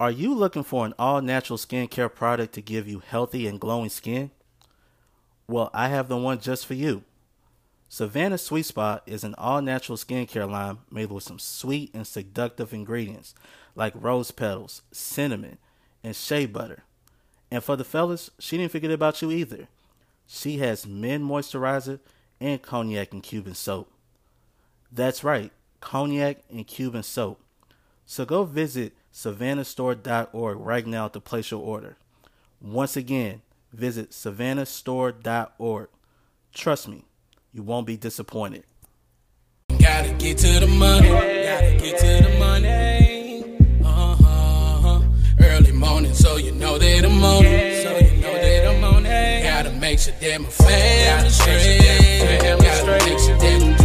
Are you looking for an all natural skincare product to give you healthy and glowing skin? Well, I have the one just for you. Savannah Sweet Spot is an all natural skincare line made with some sweet and seductive ingredients like rose petals, cinnamon, and shea butter. And for the fellas, she didn't forget about you either. She has men moisturizer and cognac and Cuban soap. That's right, cognac and Cuban soap. So go visit savannahstore.org right now to place your order. Once again, visit savannahstore.org. Trust me, you won't be disappointed. Gotta get to the money, gotta get to the money. Uh-huh. Early morning, so you know that I'm on it. So you know that I'm on it. Gotta make sure that my family's straight. Gotta make sure that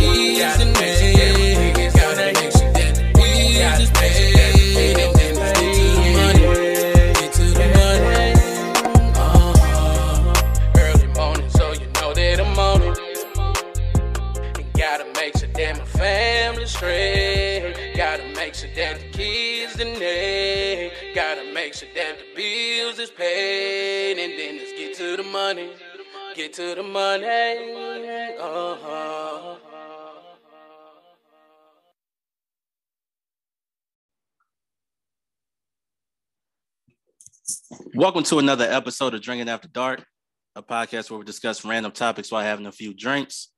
make sure that the bills is paid. And then let's get to the money. Get to the money. Uh-huh. Welcome to another episode of Drinking After Dark, a podcast where we discuss random topics while having a few drinks.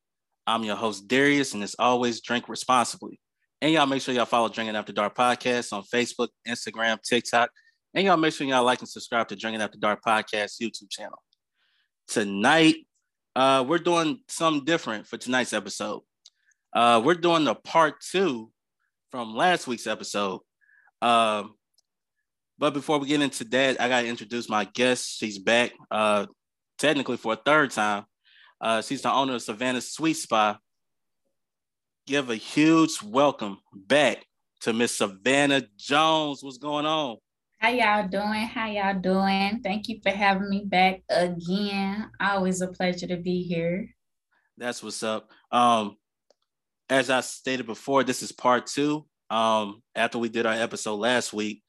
I'm your host, Darius, and as always, drink responsibly. And y'all make sure y'all follow Drinking After Dark Podcast on Facebook, Instagram, TikTok. And y'all make sure y'all like and subscribe to Drinking After Dark Podcast YouTube channel. Tonight, uh, we're doing something different for tonight's episode. Uh, we're doing the part two from last week's episode. Um, but before we get into that, I got to introduce my guest. She's back uh, technically for a third time. Uh, she's the owner of Savannah Sweet Spot. Give a huge welcome back to Miss Savannah Jones. What's going on? How y'all doing? How y'all doing? Thank you for having me back again. Always a pleasure to be here. That's what's up. Um, as I stated before, this is part two. Um, after we did our episode last week,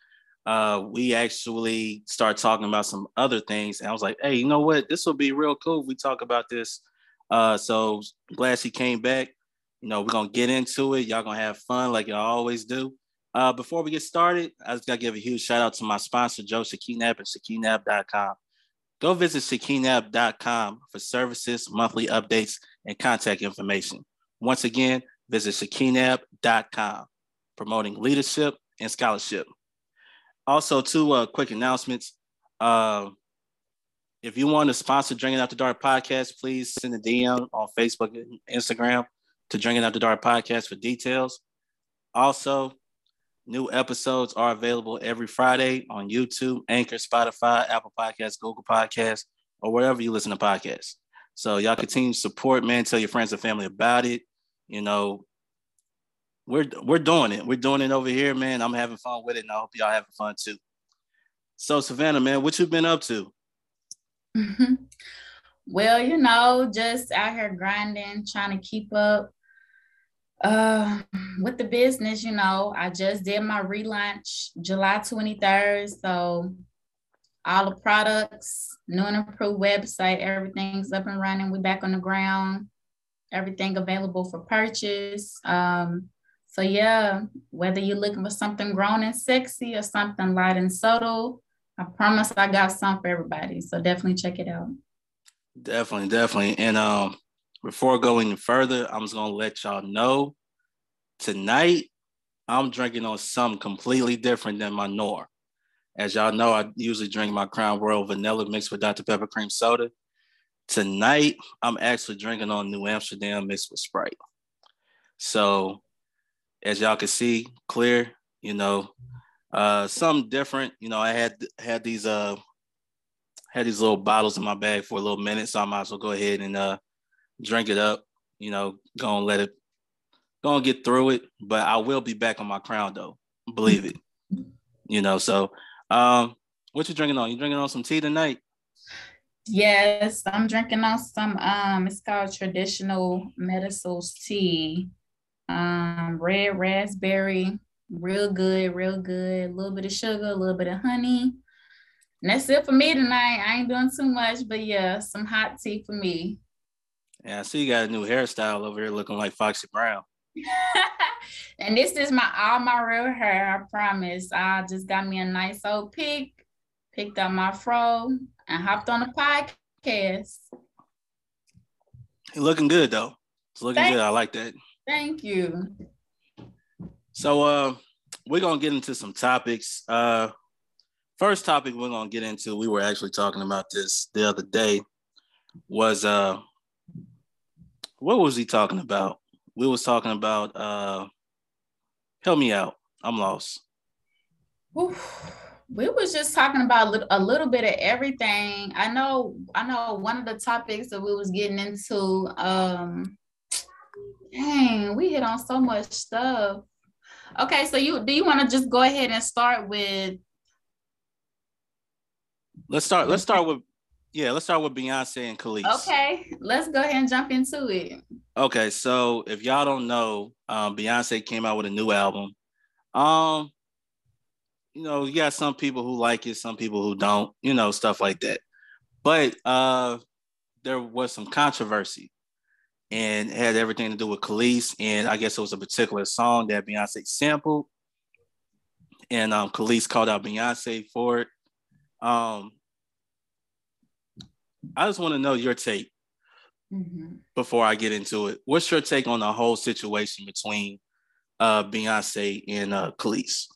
uh, we actually started talking about some other things. And I was like, hey, you know what? This will be real cool if we talk about this. Uh, so glad she came back. You know, we're gonna get into it. Y'all gonna have fun like y'all always do. Uh, before we get started, I just gotta give a huge shout out to my sponsor, Joe Shakinab at Shakinab.com. Go visit Shakinab.com for services, monthly updates, and contact information. Once again, visit Shakinab.com, promoting leadership and scholarship. Also, two uh, quick announcements. Uh, if you want to sponsor Drinking Out the Dark podcast, please send a DM on Facebook and Instagram to Drinking Out the Dark podcast for details. Also, new episodes are available every Friday on YouTube, Anchor, Spotify, Apple Podcasts, Google Podcasts, or wherever you listen to podcasts. So y'all continue to support, man. Tell your friends and family about it. You know, we're we're doing it. We're doing it over here, man. I'm having fun with it, and I hope y'all having fun too. So Savannah, man, what you been up to? well, you know, just out here grinding, trying to keep up uh with the business. You know, I just did my relaunch July 23rd, so all the products, new and improved website, everything's up and running. We're back on the ground. Everything available for purchase. Um, so yeah, whether you're looking for something grown and sexy or something light and subtle, I promise I got some for everybody. So definitely check it out. Definitely, definitely. And um, before going further, I'm just gonna let y'all know tonight I'm drinking on something completely different than my nor. As y'all know, I usually drink my Crown Royal vanilla mixed with Dr. Pepper cream soda. Tonight, I'm actually drinking on New Amsterdam mixed with Sprite. So as y'all can see, clear, you know, uh, something different. You know, I had had these uh had these little bottles in my bag for a little minute, so I might as well go ahead and uh drink it up. You know, go and let it go and get through it. But I will be back on my crown though, believe it. you know, so um, what you drinking on? You drinking on some tea tonight? Yes, I'm drinking on some um it's called traditional medicines tea um, red raspberry, Real good, real good. A little bit of sugar, a little bit of honey. And that's it for me tonight. I ain't doing too much, but yeah, some hot tea for me. Yeah, I see you got a new hairstyle over here looking like Foxy Brown. and this is my all my real hair, I promise. I just got me a nice old pick, picked up my fro, and hopped on the podcast. You're looking good though. It's looking Thank good. I like that. Thank you. So uh we're gonna get into some topics. Uh first topic we're gonna get into, we were actually talking about this the other day, was uh what was he talking about? We was talking about uh help me out. I'm lost. Oof. We was just talking about a little, a little bit of everything. I know I know one of the topics that we was getting into um dang, we hit on so much stuff. Okay, so you do you want to just go ahead and start with Let's start let's start with yeah, let's start with Beyonce and Kelis. Okay, let's go ahead and jump into it. Okay, so if y'all don't know, um, Beyonce came out with a new album. Um, you know, you got some people who like it, some people who don't, you know, stuff like that. But uh, there was some controversy, and it had everything to do with Kelis, and I guess it was a particular song that Beyonce sampled, and um, Kelis called out Beyonce for it. Um, I just want to know your take mm-hmm. before I get into it. What's your take on the whole situation between uh, Beyonce and uh, Kelis?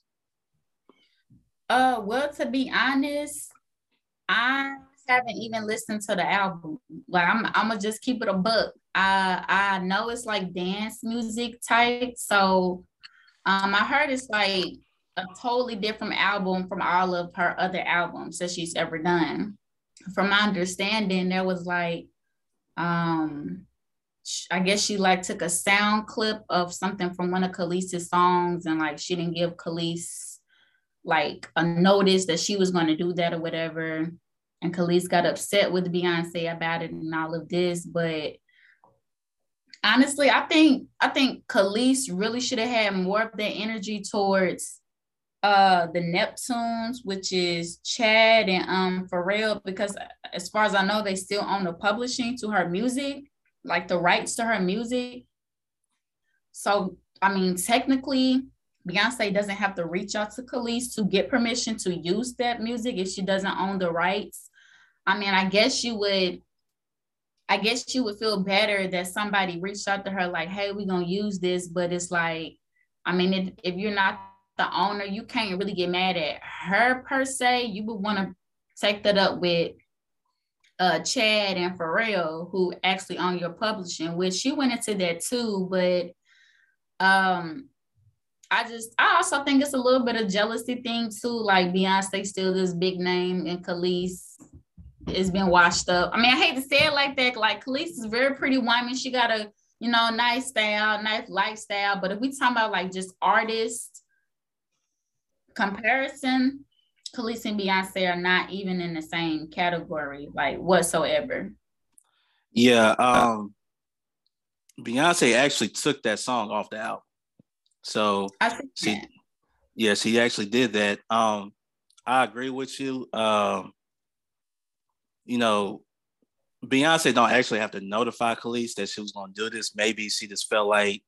Uh, well, to be honest, I haven't even listened to the album. Like, I'm, I'm gonna just keep it a book. I, I know it's like dance music type, so um, I heard it's like a totally different album from all of her other albums that she's ever done from my understanding, there was like, um, I guess she like took a sound clip of something from one of Kelis's songs, and like she didn't give Kelis like a notice that she was going to do that or whatever. And Kelis got upset with Beyonce about it and all of this, but honestly, I think I think Kelis really should have had more of that energy towards uh the Neptunes, which is Chad and um Pharrell, because as far as I know, they still own the publishing to her music, like the rights to her music. So I mean, technically, Beyonce doesn't have to reach out to Kelis to get permission to use that music if she doesn't own the rights. I mean, I guess you would I guess you would feel better that somebody reached out to her like, hey, we're gonna use this, but it's like, I mean, if, if you're not the owner, you can't really get mad at her per se. You would want to take that up with uh Chad and Pharrell, who actually own your publishing, which she went into that too. But um I just I also think it's a little bit of jealousy thing too. Like Beyonce still this big name and Kelis has been washed up. I mean, I hate to say it like that. Like Kelis is very pretty woman. She got a you know nice style, nice lifestyle. But if we talk about like just artists comparison, Kelis and Beyonce are not even in the same category, like whatsoever. Yeah, um, Beyonce actually took that song off the album. So she, that. yes, he actually did that. Um, I agree with you. Um, you know, Beyonce don't actually have to notify Kelis that she was gonna do this. Maybe she just felt like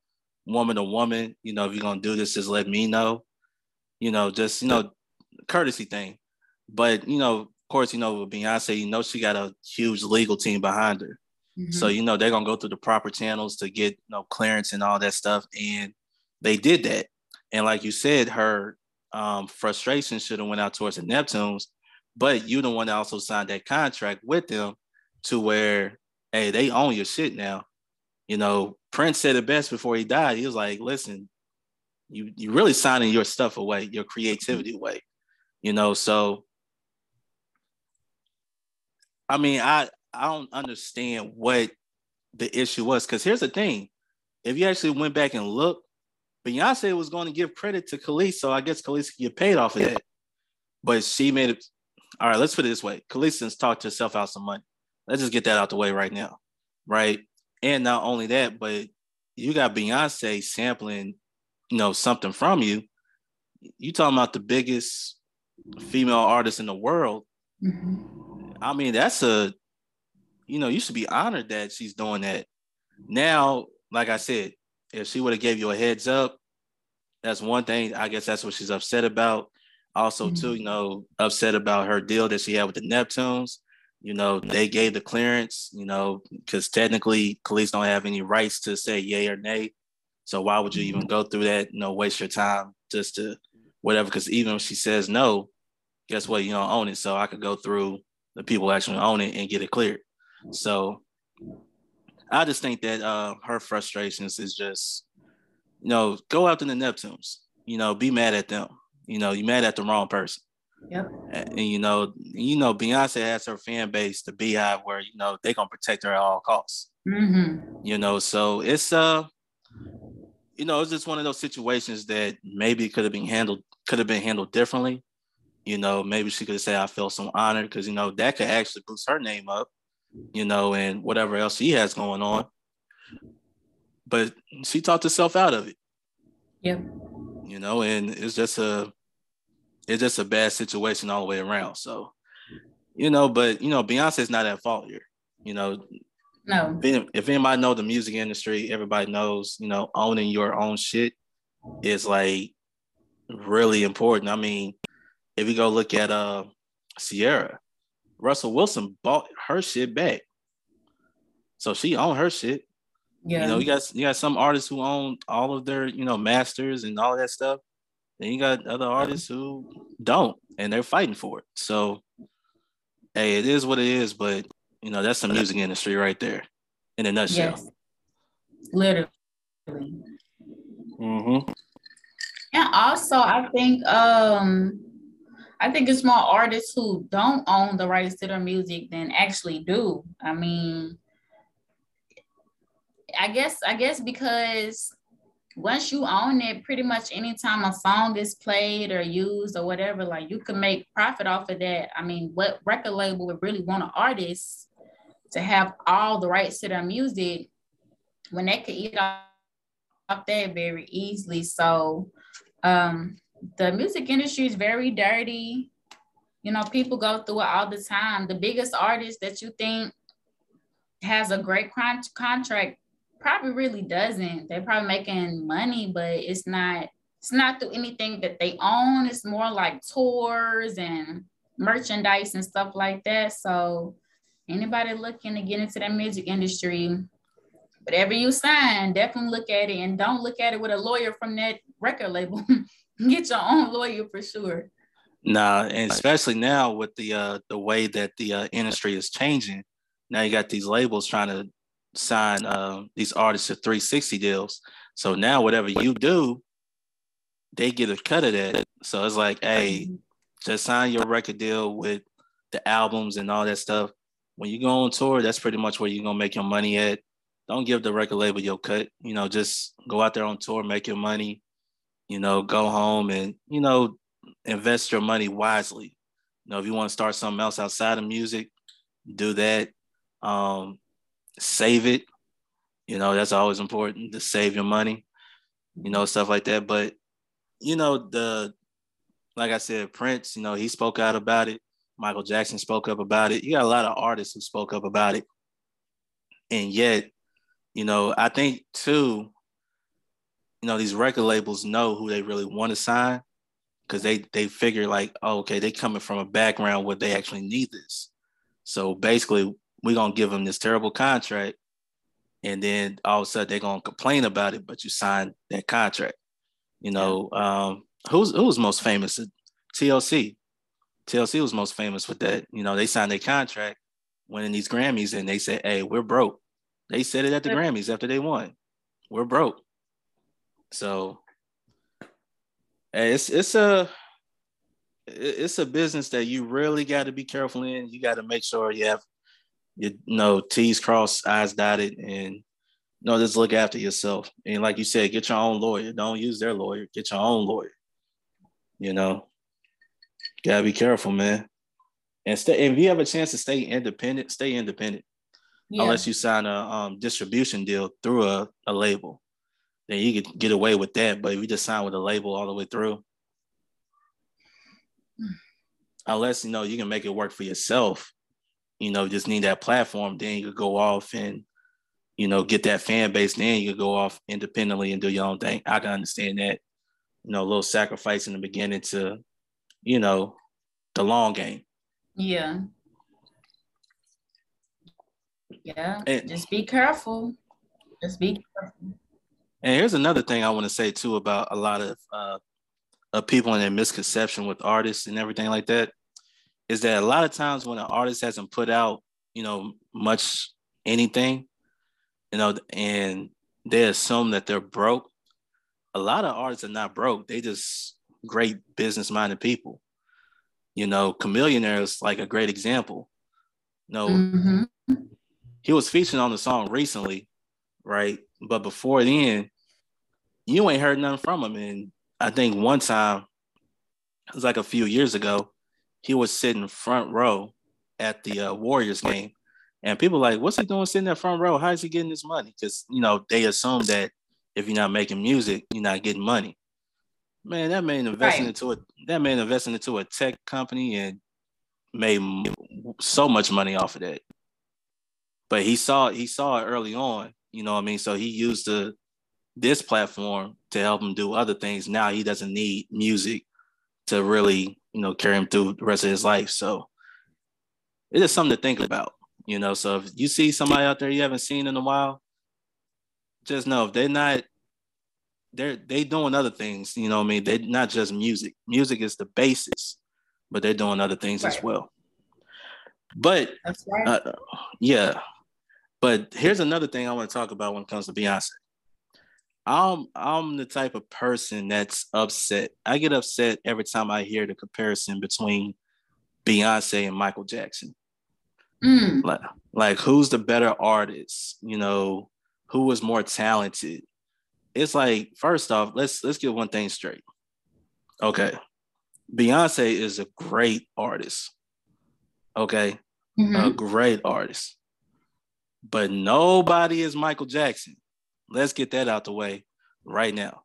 woman to woman, you know, if you're gonna do this, just let me know you know, just you know, courtesy thing. But you know, of course, you know, with Beyonce, you know, she got a huge legal team behind her. Mm-hmm. So you know, they're gonna go through the proper channels to get you know clearance and all that stuff, and they did that. And like you said, her um, frustration should have went out towards the Neptunes, but you the one that also signed that contract with them to where, hey, they own your shit now. You know, Prince said it best before he died. He was like, listen, you you really signing your stuff away, your creativity mm-hmm. away. You know, so I mean, I I don't understand what the issue was because here's the thing: if you actually went back and looked, Beyonce was going to give credit to Kelis, so I guess Kelis could get paid off of that. But she made it. All right, let's put it this way: Kelis talked to herself out some money. Let's just get that out the way right now, right? And not only that, but you got Beyonce sampling you know something from you you talking about the biggest female artist in the world. Mm-hmm. I mean, that's a, you know, you should be honored that she's doing that. Now, like I said, if she would have gave you a heads up, that's one thing. I guess that's what she's upset about. Also, mm-hmm. too, you know, upset about her deal that she had with the Neptunes. You know, they gave the clearance, you know, because technically Kelis don't have any rights to say yay or nay. So why would you even mm-hmm. go through that? You know, waste your time just to whatever. Because even if she says no, guess what? You don't own it. So I could go through the people actually own it and get it cleared. So I just think that uh, her frustrations is just, you know, go after the Neptunes. You know, be mad at them. You know, you mad at the wrong person. Yep. And, and you know, you know, Beyonce has her fan base, the Beehive, where you know they gonna protect her at all costs. Mm-hmm. You know, so it's uh, you know, it's just one of those situations that maybe could have been handled, could have been handled differently. You know, maybe she could say, "I feel so honored," because you know that could actually boost her name up. You know, and whatever else she has going on. But she talked herself out of it. Yep. You know, and it's just a it's just a bad situation all the way around. So, you know, but you know, Beyonce's not at fault here. You know, no. If, if anybody know the music industry, everybody knows, you know, owning your own shit is like really important. I mean, if you go look at uh Ciara, Russell Wilson bought her shit back. So she owned her shit. Yeah. You know, you got you got some artists who own all of their, you know, masters and all that stuff. Then you got other artists who don't, and they're fighting for it. So, hey, it is what it is. But you know, that's the music industry right there, in a nutshell. Yes. Literally. Mm-hmm. And also, I think um, I think it's more artists who don't own the rights to their music than actually do. I mean, I guess I guess because once you own it, pretty much anytime a song is played or used or whatever, like you can make profit off of that. I mean, what record label would really want an artist to have all the rights to their music when they could eat off, that very easily? So um, the music industry is very dirty. You know, people go through it all the time. The biggest artist that you think has a great con- contract probably really doesn't. They're probably making money, but it's not it's not through anything that they own. It's more like tours and merchandise and stuff like that. So anybody looking to get into that music industry, whatever you sign, definitely look at it and don't look at it with a lawyer from that record label. get your own lawyer for sure. Nah, and especially now with the uh the way that the uh, industry is changing, now you got these labels trying to sign uh, these artists to 360 deals. So now whatever you do, they get a cut of that. So it's like, hey, just sign your record deal with the albums and all that stuff. When you go on tour, that's pretty much where you're gonna make your money at. Don't give the record label your cut. You know, just go out there on tour, make your money. You know, go home and you know invest your money wisely. You know, if you want to start something else outside of music, do that. Um, save it. You know, that's always important to save your money, you know, stuff like that. But, you know, the, like I said, Prince, you know, he spoke out about it. Michael Jackson spoke up about it. You got a lot of artists who spoke up about it. And yet, you know, I think too, you know, these record labels know who they really want to sign because they they figure like, oh, okay, they coming from a background where they actually need this. So basically, we're gonna give them this terrible contract, and then all of a sudden they're gonna complain about it, but you signed that contract. You know, um, who's who's most famous? TLC. TLC was most famous with that. You know, they signed their contract, winning these Grammys, and they said, "Hey, we're broke." They said it at the Grammys after they won. We're broke. So, hey, it's it's a it's a business that you really got to be careful in. You got to make sure you have you know, T's crossed, I's dotted, and you know, just look after yourself. And like you said, get your own lawyer. Don't use their lawyer. Get your own lawyer. You know, gotta be careful, man. And stay. If you have a chance to stay independent, stay independent. Yeah. Unless you sign a um, distribution deal through a, a label, then you could get away with that. But if you just sign with a label all the way through, unless you know you can make it work for yourself, you know, just need that platform, then you could go off and you know get that fan base. Then you could go off independently and do your own thing. I can understand that, you know, a little sacrifice in the beginning to, you know, the long game. Yeah. Yeah. And, just be careful. Just be careful. And here's another thing I want to say too about a lot of uh, of people and their misconception with artists and everything like that is that a lot of times when an artist hasn't put out, you know, much anything, you know, and they assume that they're broke. A lot of artists are not broke. They just great business minded people. You know, Chamillionaire is like a great example. You know, mm-hmm. he was featured on the song recently, right? But before then, you ain't heard nothing from him. And I think one time, it was like a few years ago, he was sitting front row at the uh, Warriors game. And people like, what's he doing sitting in front row? How is he getting this money? Because, you know, they assume that if you're not making music, you're not getting money. Man, that man investing right. into a that man investing into a tech company and made so much money off of that. But he saw he saw it early on, you know what I mean? So he used the this platform to help him do other things. Now he doesn't need music to really, you know, carry him through the rest of his life. So it is something to think about, you know. So if you see somebody out there you haven't seen in a while, just know if they're not they're they doing other things, you know I mean? They're not just music. Music is the basis, but they're doing other things right. as well. But right. uh, yeah. But here's another thing I want to talk about when it comes to Beyonce. I'm I'm the type of person that's upset. I get upset every time I hear the comparison between Beyonce and Michael Jackson. Mm. Like, like who's the better artist? You know, who was more talented? It's like first off, let's let's get one thing straight. Okay, Beyonce is a great artist. Okay, mm-hmm. a great artist, but nobody is Michael Jackson. Let's get that out the way right now.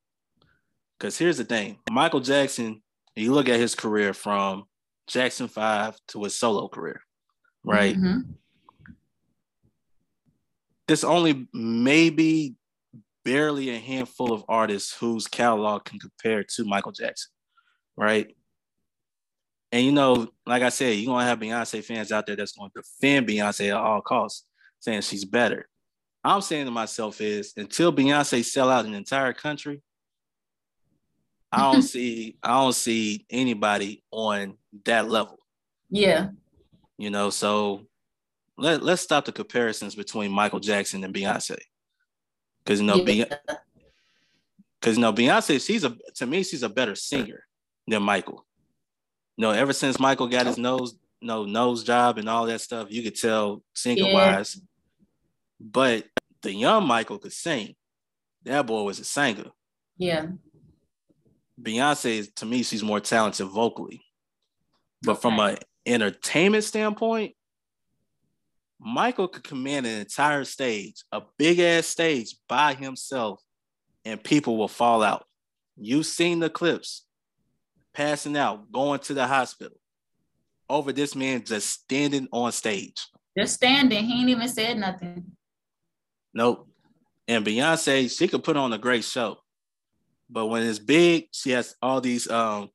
Because here's the thing Michael Jackson, you look at his career from Jackson 5 to his solo career, right? Mm-hmm. There's only maybe barely a handful of artists whose catalog can compare to Michael Jackson, right? And you know, like I said, you're gonna have Beyonce fans out there that's gonna defend Beyonce at all costs, saying she's better. I'm saying to myself is until Beyonce sell out an entire country, I don't see I don't see anybody on that level. Yeah. You know, so let let's stop the comparisons between Michael Jackson and Beyonce. Cause you know, yeah. because you know, Beyonce, she's a to me, she's a better singer than Michael. You know, ever since Michael got his nose, no nose job and all that stuff, you could tell singer wise, but the young Michael could sing. That boy was a singer. Yeah. Beyonce, to me, she's more talented vocally. But okay. from an entertainment standpoint, Michael could command an entire stage, a big ass stage by himself, and people will fall out. You've seen the clips passing out, going to the hospital over this man just standing on stage. Just standing. He ain't even said nothing. Nope. And Beyonce, she could put on a great show. But when it's big, she has all these um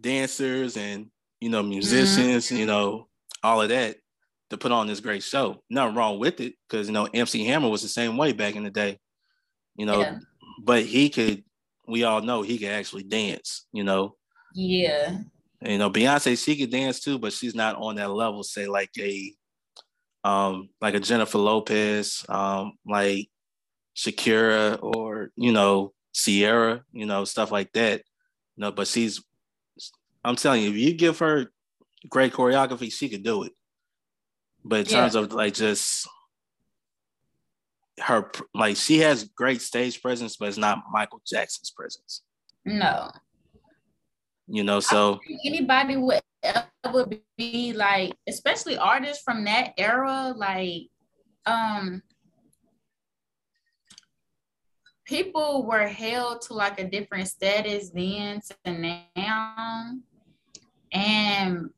dancers and you know musicians, mm-hmm. you know, all of that to put on this great show. Nothing wrong with it, because you know, MC Hammer was the same way back in the day. You know, yeah. but he could we all know he could actually dance, you know. Yeah. And, you know, Beyonce, she could dance too, but she's not on that level, say like a um, like a Jennifer Lopez, um, like Shakira or you know Ciara, you know stuff like that. You know, but she's, I'm telling you, if you give her great choreography, she could do it. But in yeah. terms of like just her, like she has great stage presence, but it's not Michael Jackson's presence. No. You know, so anybody would would be like, especially artists from that era, like um people were held to like a different status then to now. And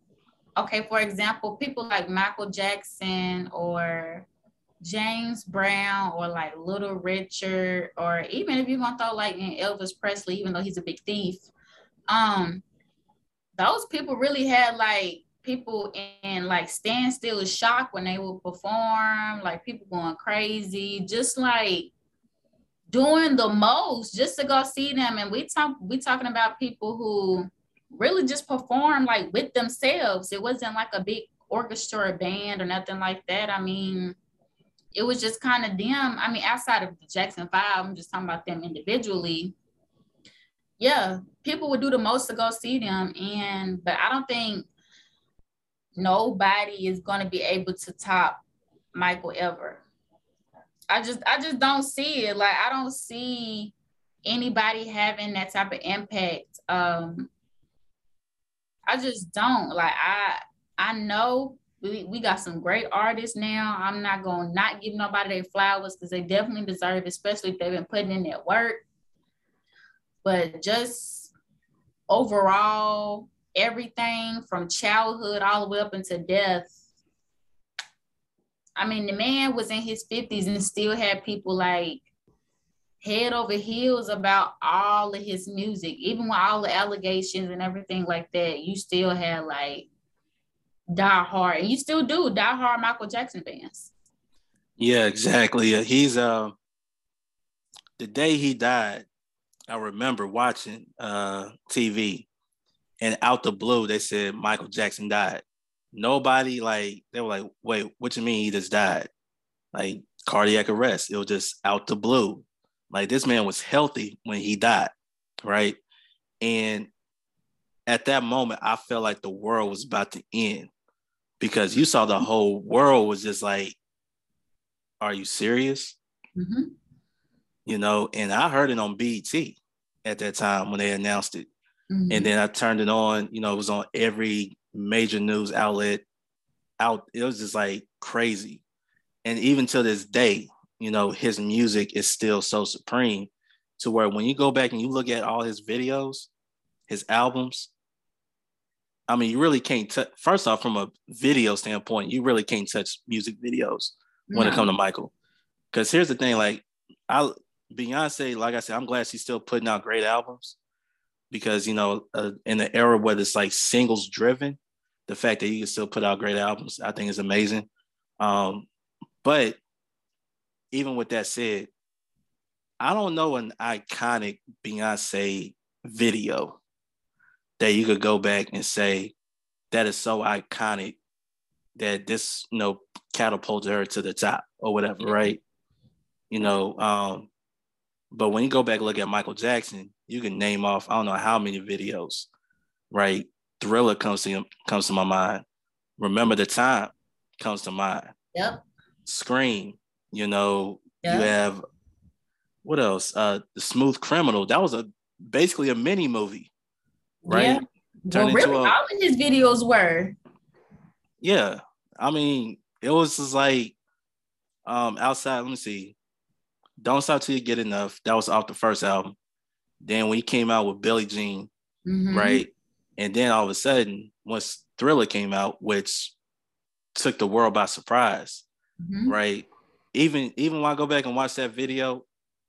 okay, for example, people like Michael Jackson or James Brown or like Little Richard, or even if you're gonna throw like Elvis Presley, even though he's a big thief, um, those people really had like people in like standstill shock when they would perform, like people going crazy, just like doing the most just to go see them. And we talk we talking about people who really just perform like with themselves. It wasn't like a big orchestra or band or nothing like that. I mean, it was just kind of them. I mean, outside of the Jackson Five, I'm just talking about them individually. Yeah, people would do the most to go see them, and but I don't think nobody is going to be able to top Michael ever. I just I just don't see it. Like I don't see anybody having that type of impact. Um I just don't. Like I I know we, we got some great artists now. I'm not gonna not give nobody their flowers because they definitely deserve, especially if they've been putting in that work. But just overall, everything from childhood all the way up into death. I mean, the man was in his 50s and still had people like head over heels about all of his music, even with all the allegations and everything like that. You still had like die hard, and you still do die hard Michael Jackson fans. Yeah, exactly. He's uh, the day he died. I remember watching uh TV, and out the blue they said Michael Jackson died. Nobody like they were like, wait, what you mean he just died? Like cardiac arrest. It was just out the blue. Like this man was healthy when he died, right? And at that moment, I felt like the world was about to end because you saw the whole world was just like, "Are you serious?" Mm-hmm. You know, and I heard it on BET at that time when they announced it, mm-hmm. and then I turned it on. You know, it was on every major news outlet. Out, it was just like crazy, and even to this day, you know, his music is still so supreme to where when you go back and you look at all his videos, his albums, I mean, you really can't touch. First off, from a video standpoint, you really can't touch music videos when no. it comes to Michael. Because here's the thing, like I Beyonce, like I said, I'm glad she's still putting out great albums. Because you know, uh, in the era where it's like singles driven, the fact that you can still put out great albums, I think is amazing. Um, but even with that said, I don't know an iconic Beyonce video that you could go back and say that is so iconic that this, you know, catapulted her to the top or whatever, right? You know, um, but when you go back and look at Michael Jackson, you can name off I don't know how many videos, right? Thriller comes to comes to my mind. Remember the time comes to mind. Yep. Scream, you know, yep. you have what else? Uh the Smooth Criminal. That was a basically a mini movie right? Yeah. Well, really, a, all of his videos were. Yeah, I mean, it was just like um outside. Let me see. Don't stop till you get enough. That was off the first album. Then when he came out with Billie Jean, mm-hmm. right? And then all of a sudden, once Thriller came out, which took the world by surprise, mm-hmm. right? Even even when I go back and watch that video,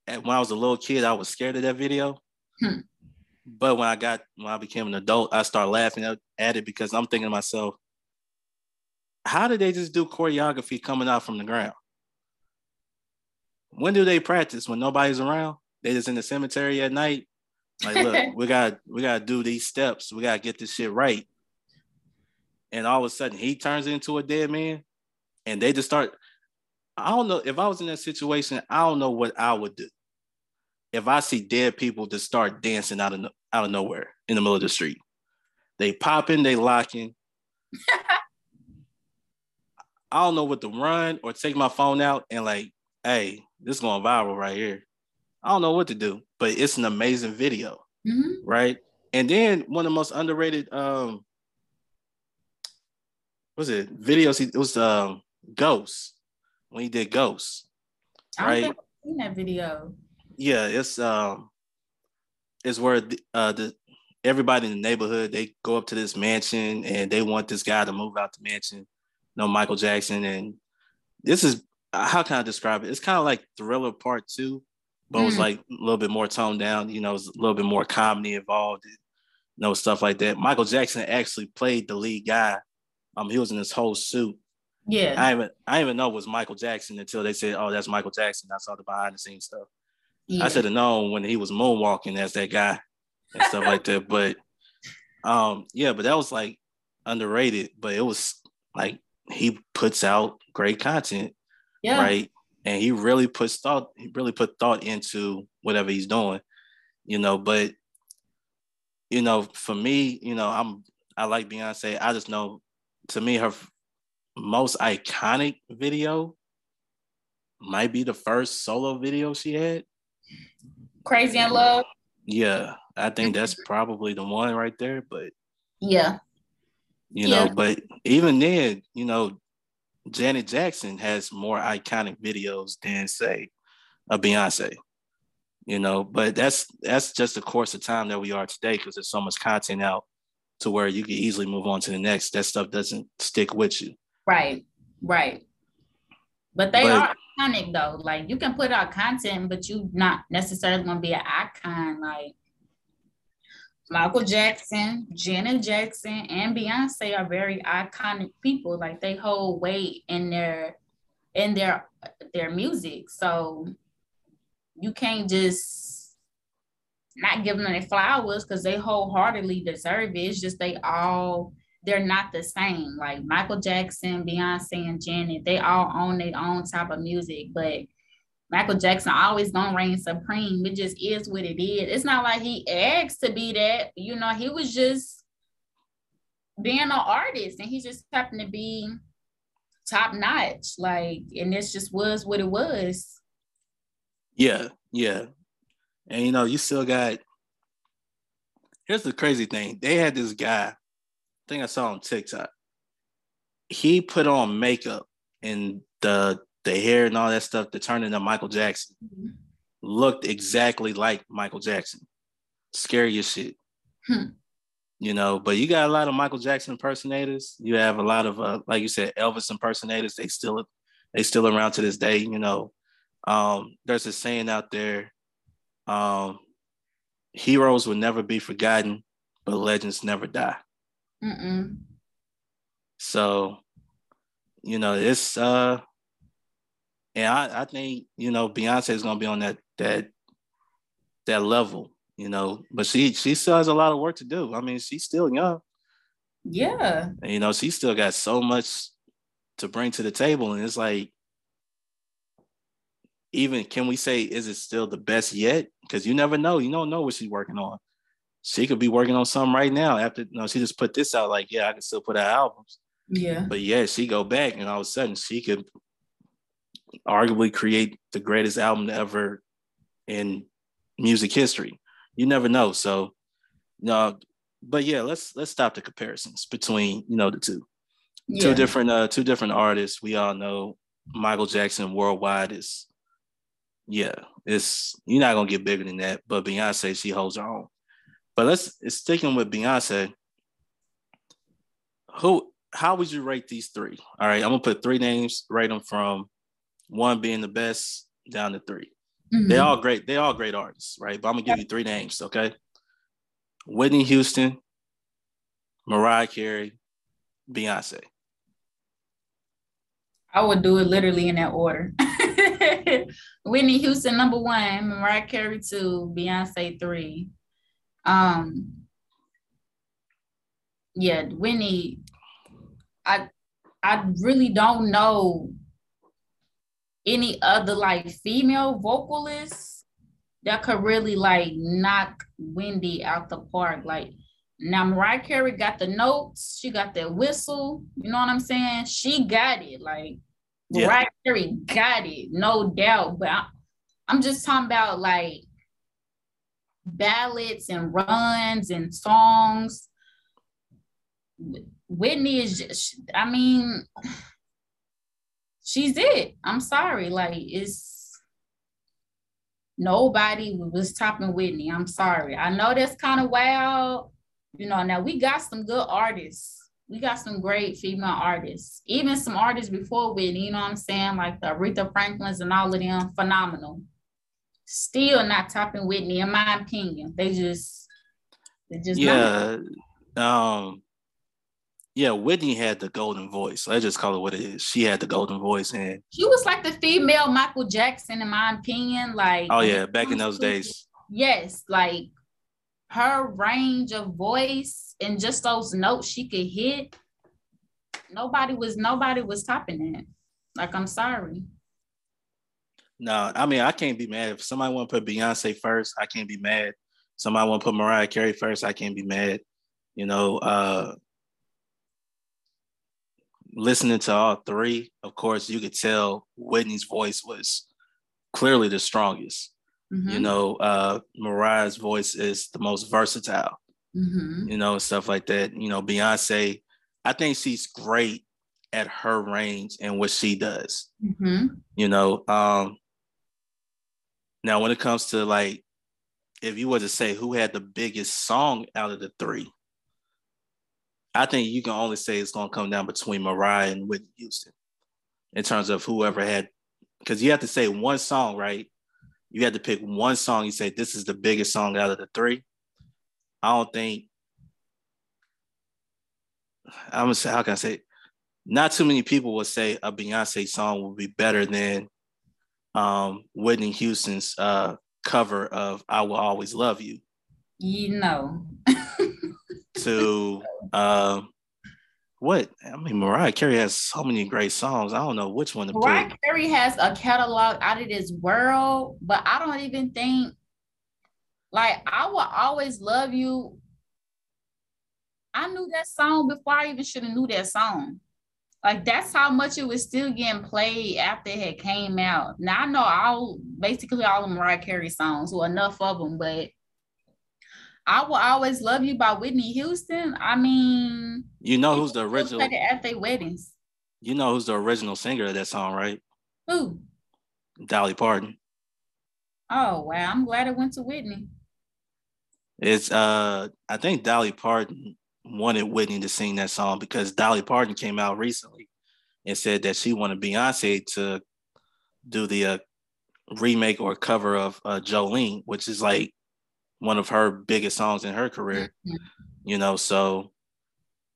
and when I was a little kid, I was scared of that video. Hmm. But when I got when I became an adult, I started laughing at it because I'm thinking to myself, how did they just do choreography coming out from the ground? When do they practice? When nobody's around? They just in the cemetery at night. Like, look, we got we gotta do these steps. We gotta get this shit right. And all of a sudden, he turns into a dead man, and they just start. I don't know if I was in that situation. I don't know what I would do if I see dead people just start dancing out of out of nowhere in the middle of the street. They popping, they locking. I don't know what to run or take my phone out and like, hey, this is going viral right here. I don't know what to do, but it's an amazing video, mm-hmm. right? And then one of the most underrated, um, was it videos? It was um, Ghost when he did Ghost, right? I've seen that video yeah, it's um, it's where the, uh, the everybody in the neighborhood they go up to this mansion and they want this guy to move out the mansion. no Michael Jackson, and this is how can I describe it? It's kind of like Thriller Part Two, but mm. it was mm. like a little bit more toned down. You know, it was a little bit more comedy involved. And, you know, stuff like that. Michael Jackson actually played the lead guy. Um, he was in this whole suit. Yeah. I even I even know it was Michael Jackson until they said, "Oh, that's Michael Jackson." I saw the behind the scenes stuff. Yeah. I should have known when he was moonwalking as that guy and stuff like that. But um, yeah, but that was like underrated. But it was like he puts out great content, yeah. right? And he really puts thought. He really put thought into whatever he's doing, you know. But you know, for me, you know, I'm I like Beyonce. I just know to me her most iconic video might be the first solo video she had. Crazy in Love. Yeah, I think that's mm-hmm. probably the one right there. But yeah, you know, yeah. but even then, you know, Janet Jackson has more iconic videos than say a Beyonce you know but that's that's just the course of time that we are today because there's so much content out to where you can easily move on to the next that stuff doesn't stick with you right right but they but, are iconic though like you can put out content but you not necessarily going to be an icon like Michael Jackson, Janet Jackson, and Beyonce are very iconic people. Like they hold weight in their in their their music. So you can't just not give them any flowers because they wholeheartedly deserve it. It's just they all they're not the same. Like Michael Jackson, Beyonce, and Janet, they all own their own type of music, but Michael Jackson always gonna reign supreme. It just is what it is. It's not like he asked to be that. You know, he was just being an artist, and he just happened to be top notch. Like, and this just was what it was. Yeah, yeah. And you know, you still got here's the crazy thing. They had this guy, think I saw on TikTok. He put on makeup and the the hair and all that stuff to turn into Michael Jackson. Mm-hmm. Looked exactly like Michael Jackson. Scary as shit. Hmm. You know, but you got a lot of Michael Jackson impersonators. You have a lot of uh, like you said, Elvis impersonators. They still they still around to this day, you know. Um, there's a saying out there um, heroes will never be forgotten, but legends never die. Mm-mm. So, you know, it's uh, and I, I think you know Beyonce is gonna be on that that that level, you know, but she she still has a lot of work to do. I mean, she's still young. Yeah. And, you know, she still got so much to bring to the table, and it's like even can we say is it still the best yet? Because you never know. You don't know what she's working on. She could be working on something right now. After you know, she just put this out. Like, yeah, I can still put out albums. Yeah. But yeah, she go back, and all of a sudden, she could arguably create the greatest album ever in music history. You never know. So, no, but yeah, let's let's stop the comparisons between you know the two. Yeah. Two different uh two different artists. We all know Michael Jackson worldwide is yeah, it's you're not gonna get bigger than that. But Beyonce, she holds her own. But let's sticking with Beyonce. Who? How would you rate these three? All right, I'm gonna put three names. Rate them from one being the best down to 3 mm-hmm. They all great. They all great artists, right? But I'm gonna give you three names. Okay. Whitney Houston, Mariah Carey, Beyonce. I would do it literally in that order. Whitney Houston number one, Mariah Carey two, Beyonce three. Um, yeah, Whitney. I I really don't know any other like female vocalists that could really like knock Whitney out the park. Like now Mariah Carey got the notes, she got the whistle, you know what I'm saying? She got it. Like yeah. Mariah Carey got it, no doubt. But I, I'm just talking about like ballads and runs and songs. Whitney is just, I mean, she's it. I'm sorry. Like it's nobody was topping Whitney. I'm sorry. I know that's kind of wild. You know, now we got some good artists. We got some great female artists, even some artists before Whitney, you know what I'm saying? Like the Aretha Franklins and all of them, phenomenal. Still not topping Whitney, in my opinion. They just, they just yeah. Um, yeah, Whitney had the golden voice. Let's just call it what it is. She had the golden voice, and she was like the female Michael Jackson, in my opinion. Like, oh yeah, back in those days. Yes, like her range of voice and just those notes she could hit. Nobody was nobody was topping that. Like, I'm sorry. No, I mean I can't be mad if somebody want to put Beyonce first. I can't be mad. Somebody want to put Mariah Carey first. I can't be mad. You know, uh, listening to all three, of course, you could tell Whitney's voice was clearly the strongest. Mm-hmm. You know, uh, Mariah's voice is the most versatile. Mm-hmm. You know, stuff like that. You know, Beyonce, I think she's great at her range and what she does. Mm-hmm. You know, um, now when it comes to like, if you were to say who had the biggest song out of the three, I think you can only say it's going to come down between Mariah and Whitney Houston in terms of whoever had, because you have to say one song, right? You had to pick one song. You say this is the biggest song out of the three. I don't think. I'm gonna say how can I say? Not too many people would say a Beyonce song would be better than um, Whitney Houston's uh, cover of "I Will Always Love You." You know. to uh, what? I mean, Mariah Carey has so many great songs. I don't know which one to Mariah pick. Carey has a catalog out of this world, but I don't even think like I will always love you. I knew that song before I even should have knew that song. Like that's how much it was still getting played after it had came out. Now I know all basically all of Mariah Carey songs, or enough of them, but I will always love you by Whitney Houston. I mean, you know who's the original at their weddings. You know who's the original singer of that song, right? Who? Dolly Parton. Oh wow! I'm glad it went to Whitney. It's uh, I think Dolly Parton wanted Whitney to sing that song because Dolly Parton came out recently and said that she wanted Beyonce to do the uh, remake or cover of uh, Jolene, which is like one of her biggest songs in her career. You know, so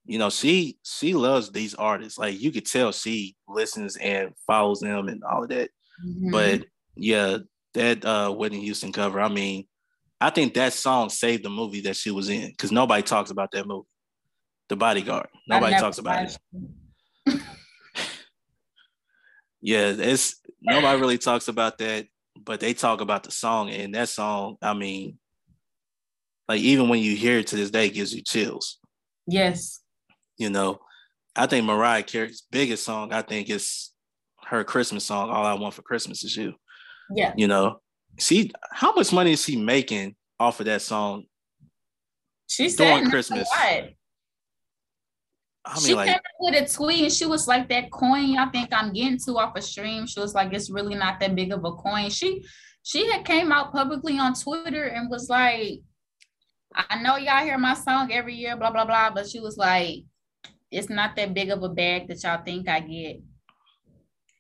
you know, she she loves these artists. Like you could tell she listens and follows them and all of that. Mm-hmm. But yeah, that uh Whitney Houston cover, I mean, I think that song saved the movie that she was in because nobody talks about that movie. The bodyguard. Nobody talks about it. yeah, it's nobody really talks about that, but they talk about the song and that song, I mean, like even when you hear it to this day, it gives you chills. Yes. You know, I think Mariah Carey's biggest song, I think, is her Christmas song, All I Want for Christmas Is You. Yeah. You know, see how much money is she making off of that song? She's doing Christmas. I mean, she like, came with a tweet and she was like, "That coin, I think I'm getting to off a stream." She was like, "It's really not that big of a coin." She she had came out publicly on Twitter and was like, I know y'all hear my song every year, blah, blah, blah. But she was like, it's not that big of a bag that y'all think I get.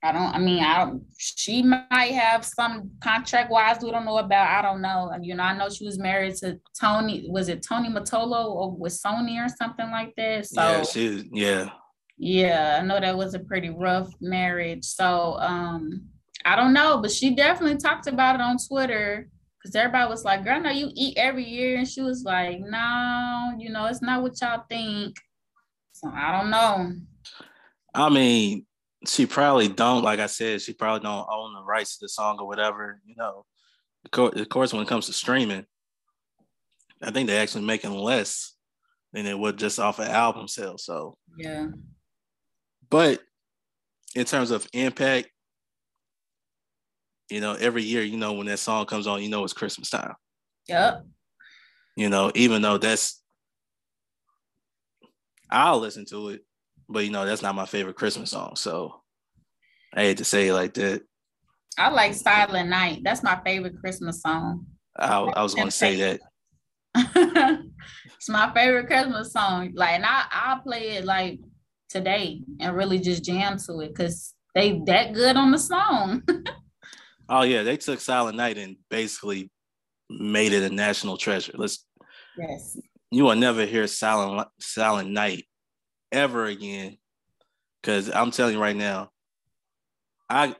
I don't, I mean, I don't, she might have some contract wise we don't know about. I don't know. You know, I know she was married to Tony, was it Tony Mottola or with Sony or something like that? So, yeah, she, yeah. Yeah, I know that was a pretty rough marriage. So, um, I don't know, but she definitely talked about it on Twitter because everybody was like, girl, I know you eat every year. And she was like, no, you know, it's not what y'all think. So I don't know. I mean, she probably don't, like I said, she probably don't own the rights to the song or whatever, you know. Of course, when it comes to streaming, I think they're actually making less than they would just off an album sale. So yeah. But in terms of impact, you know, every year, you know, when that song comes on, you know it's Christmas time. Yep. You know, even though that's I'll listen to it, but you know, that's not my favorite Christmas song. So I hate to say it like that. I like Silent Night. That's my favorite Christmas song. I, I was going to say that. it's my favorite Christmas song. Like, and I I play it like today and really just jam to it because they that good on the song. oh yeah, they took Silent Night and basically made it a national treasure. Let's. Yes. You will never hear Silent Silent Night ever again, because I'm telling you right now, I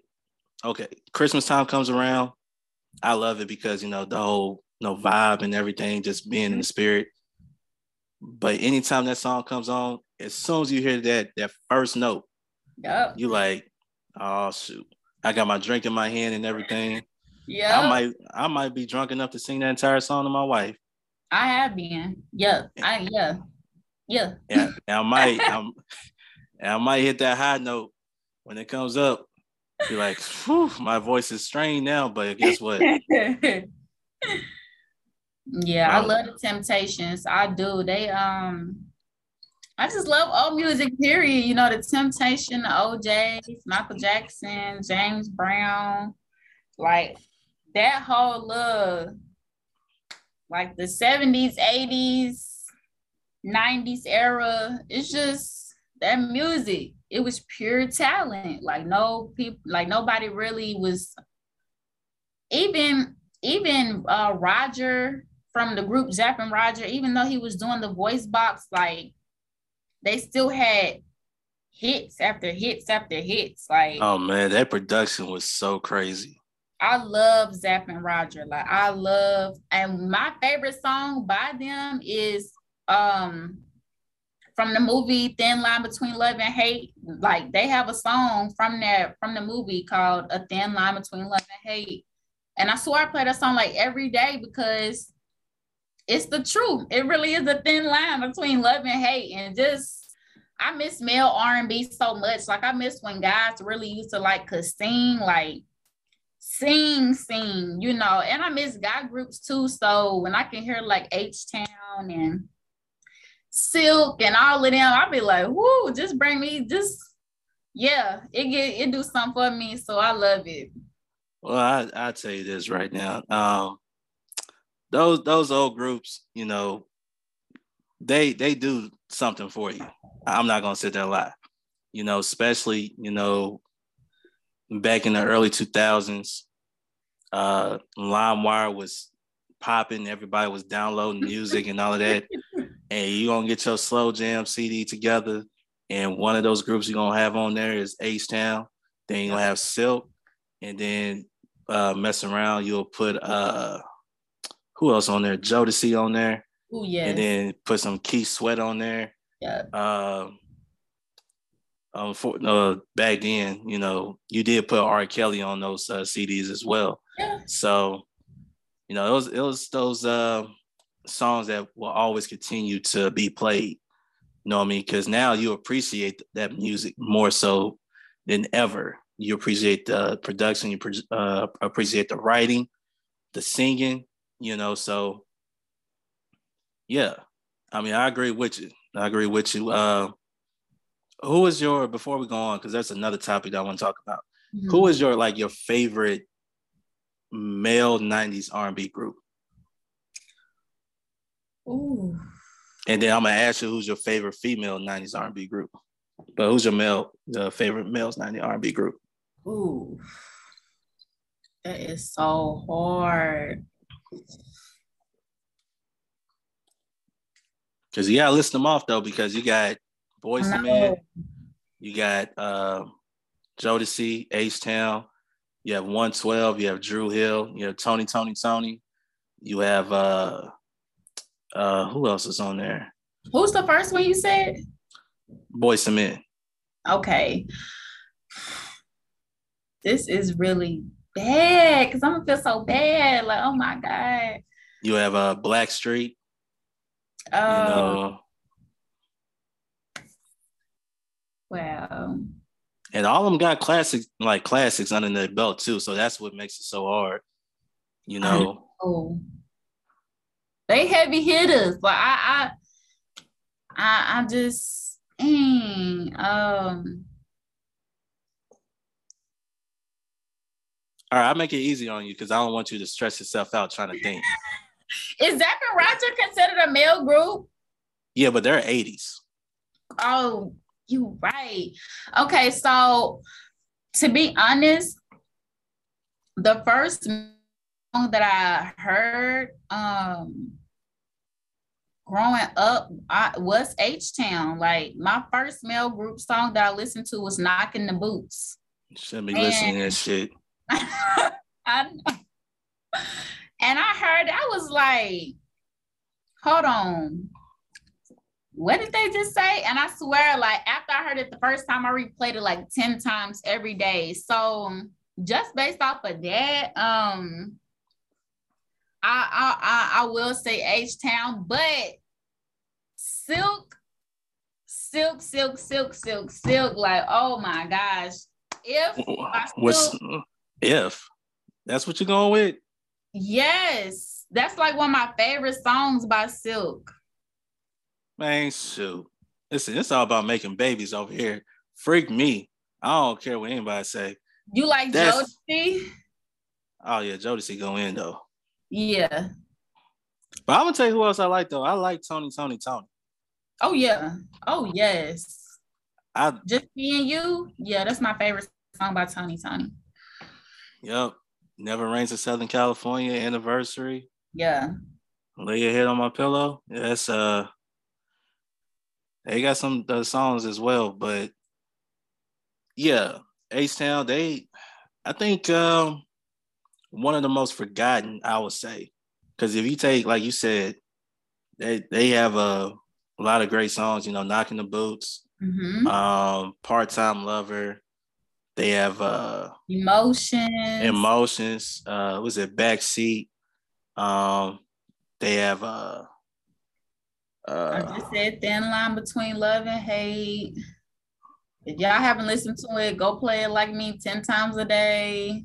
okay, Christmas time comes around. I love it because you know the whole you know vibe and everything, just being in the spirit. But anytime that song comes on, as soon as you hear that that first note, yep. you like, oh shoot, I got my drink in my hand and everything. Yeah, I might I might be drunk enough to sing that entire song to my wife. I have been. Yeah, I yeah, yeah. Yeah, I might I'm, I might hit that high note when it comes up. Be like, my voice is strained now, but guess what? yeah, I love the Temptations. I do. They um, I just love all music. Period. You know, the Temptation, the O'Jays, Michael Jackson, James Brown, like that whole love, like the seventies, eighties, nineties era. It's just that music it was pure talent. Like no people, like nobody really was. Even even uh, Roger from the group Zapp and Roger, even though he was doing the voice box, like they still had hits after hits after hits. Like oh man, that production was so crazy. I love Zapp and Roger. Like I love, and my favorite song by them is um from the movie Thin Line Between Love and Hate. Like they have a song from that from the movie called A Thin Line Between Love and Hate. And I swear I play that song like every day because it's the truth. It really is a thin line between love and hate. And just I miss male R&B so much. Like I miss when guys really used to like could sing, like sing, sing, you know. And I miss guy groups too. So when I can hear like H Town and silk and all of them, I'll be like, whoo, just bring me just yeah, it get it do something for me. So I love it. Well, I I tell you this right now. Um those those old groups, you know, they they do something for you. I'm not gonna sit there and lie. You know, especially, you know, back in the early 2000s, uh LimeWire was popping, everybody was downloading music and all of that. and you're gonna get your slow jam CD together. And one of those groups you're gonna have on there is H Town. Then you'll have Silk, and then uh, mess around, you'll put uh who else on there? Jodeci on there. Oh yeah. And then put some Keith Sweat on there. Yeah. Um, um for uh, back then, you know, you did put R. Kelly on those uh, CDs as well. Yeah. So, you know, it was it was those uh songs that will always continue to be played. You know what I mean? Because now you appreciate that music more so than ever. You appreciate the production, you uh, appreciate the writing, the singing, you know. So, yeah, I mean, I agree with you. I agree with you. Uh, who is your before we go on because that's another topic that I want to talk about. Mm-hmm. Who is your like your favorite male '90s R&B group? Ooh. And then I'm gonna ask you who's your favorite female '90s R&B group, but who's your male the favorite male's '90s R&B group? Ooh, that is so hard. Cause you gotta list them off though, because you got Boyz II Men, you got uh, Jodeci, H Town, you have 112, you have Dru Hill, you have Tony, Tony, Tony, you have uh uh, who else is on there? Who's the first one you said? Boyz II Men. Okay. This is really bad because I'm gonna feel so bad. Like, oh my god. You have a uh, Blackstreet. Oh. You know. Wow. And all of them got classics, like classics under their belt too. So that's what makes it so hard. You know. Oh. They heavy hitters. Like I, I, I, I just, dang, um. All right, I'll make it easy on you because I don't want you to stress yourself out trying to think. Is Zapp and Roger considered a male group? Yeah, but they're 80s. Oh, you right. Okay, so to be honest, the first that I heard um growing up I was H Town. Like my first male group song that I listened to was Knocking the Boots. Should be and listening to that shit. I and I heard I was like, hold on. What did they just say? And I swear, like after I heard it the first time, I replayed it like 10 times every day. So just based off of that, um, I I I, will say H Town, but Silk, Silk, Silk, Silk, Silk, Silk, like oh my gosh. If what's if that's what you're going with? Yes, that's like one of my favorite songs by Silk. Man, shoot. Listen, it's all about making babies over here. Freak me. I don't care what anybody say. You like Jodeci? Oh yeah, Jodeci go in though. Yeah. But I'm gonna tell you who else I like though. I like Tony, Tony, Tony. Oh yeah. Oh yes. I just me and you. Yeah, that's my favorite song by Tony, Tony. Yep. Never Rains in Southern California anniversary. Yeah. Lay your head on my pillow. Yeah, that's uh they got some uh, songs as well, but yeah, H Town, they I think um one of the most forgotten, I would say. Because if you take, like you said, they they have a, a lot of great songs, you know, Knocking the Boots, mm-hmm. um, Part Time Lover, they have uh emotions. Emotions. Uh was it backseat? Um they have uh uh, I just said thin line between love and hate. If y'all haven't listened to it, go play it like me 10 times a day.